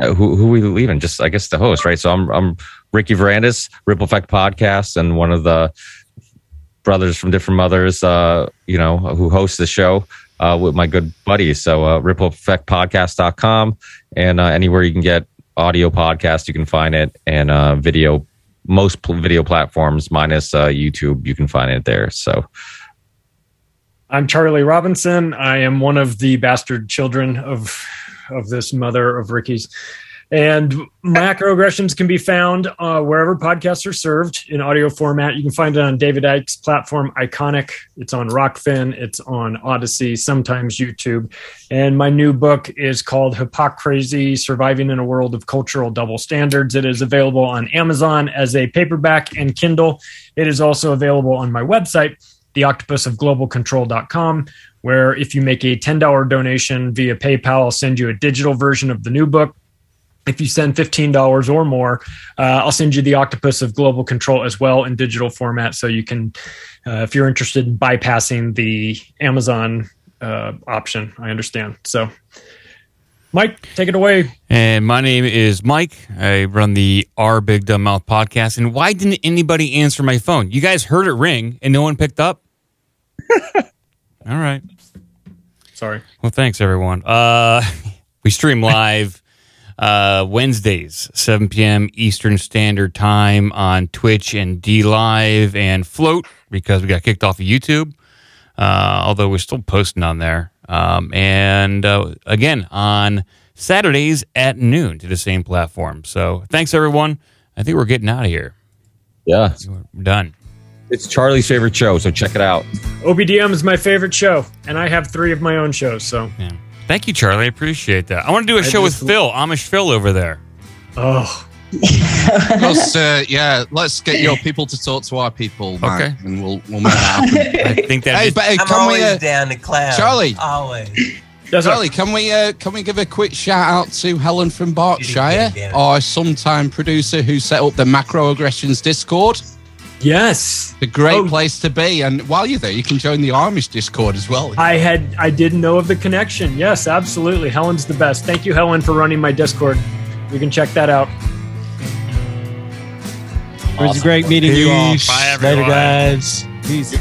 who who we leaving? Just I guess the host, right? So I'm I'm Ricky Varandas, Ripple Effect Podcast, and one of the brothers from different mothers, uh, you know, who hosts the show uh, with my good buddies. So uh, rippleeffectpodcast.com and uh, anywhere you can get audio podcast, you can find it, and uh, video, most pl- video platforms minus uh, YouTube, you can find it there. So. I'm Charlie Robinson. I am one of the bastard children of of this mother of Ricky's. And macroaggressions can be found uh, wherever podcasts are served in audio format. You can find it on David Icke's platform, Ickonic. It's on Rokfin. It's on Odysee, sometimes YouTube. And my new book is called Hypocrisy Surviving in a World of Cultural Double Standards. It is available on Amazon as a paperback and Kindle. It is also available on my website, theoctopusofglobalcontrol.com, where if you make a $10 donation via PayPal, I'll send you a digital version of the new book if you send $15 or more, uh, I'll send you the Octopus of Global Control as well in digital format. So you can, uh, if you're interested in bypassing the Amazon uh, option, I understand. So, Mike, take it away. And my name is Mike. I run the Our Big Dumb Mouth podcast. And why didn't anybody answer my phone? You guys heard it ring and no one picked up? (laughs) All right. Sorry. Well, thanks, everyone. Uh, (laughs) we stream live uh, Wednesdays, 7 p.m. Eastern Standard Time on Twitch and DLive and Float because we got kicked off of YouTube. Uh, although we're still posting on there. Um, and uh, again, on Saturdays at noon to the same platform. So thanks, everyone. I think we're getting out of here. Yeah. We're done. It's Charlie's favorite show, so check it out. OBDM is my favorite show, and I have three of my own shows. So Thank you, Charlie. I appreciate that. I want to do a I show with just- Phil, Amish Phil over there. Oh. (laughs) Let's, uh, yeah, let's get your (laughs) people to talk to our people, Mike, Okay. and we'll we'll make that happen. (laughs) I think that. Hey, but hey, I'm can always we, uh, down to clown. Charlie? Always. Charlie, can we uh, can we give a quick shout out to Helen from Berkshire, our sometime producer who set up the Macroaggressions Discord? Yes, the great Oh. place to be. And while you're there, you can join the Amish Discord as well. I had I didn't know of the connection. Yes, absolutely. Helen's the best. Thank you, Helen, for running my Discord. You can check that out. It was great meeting you all. Peace. Later, guys. Peace.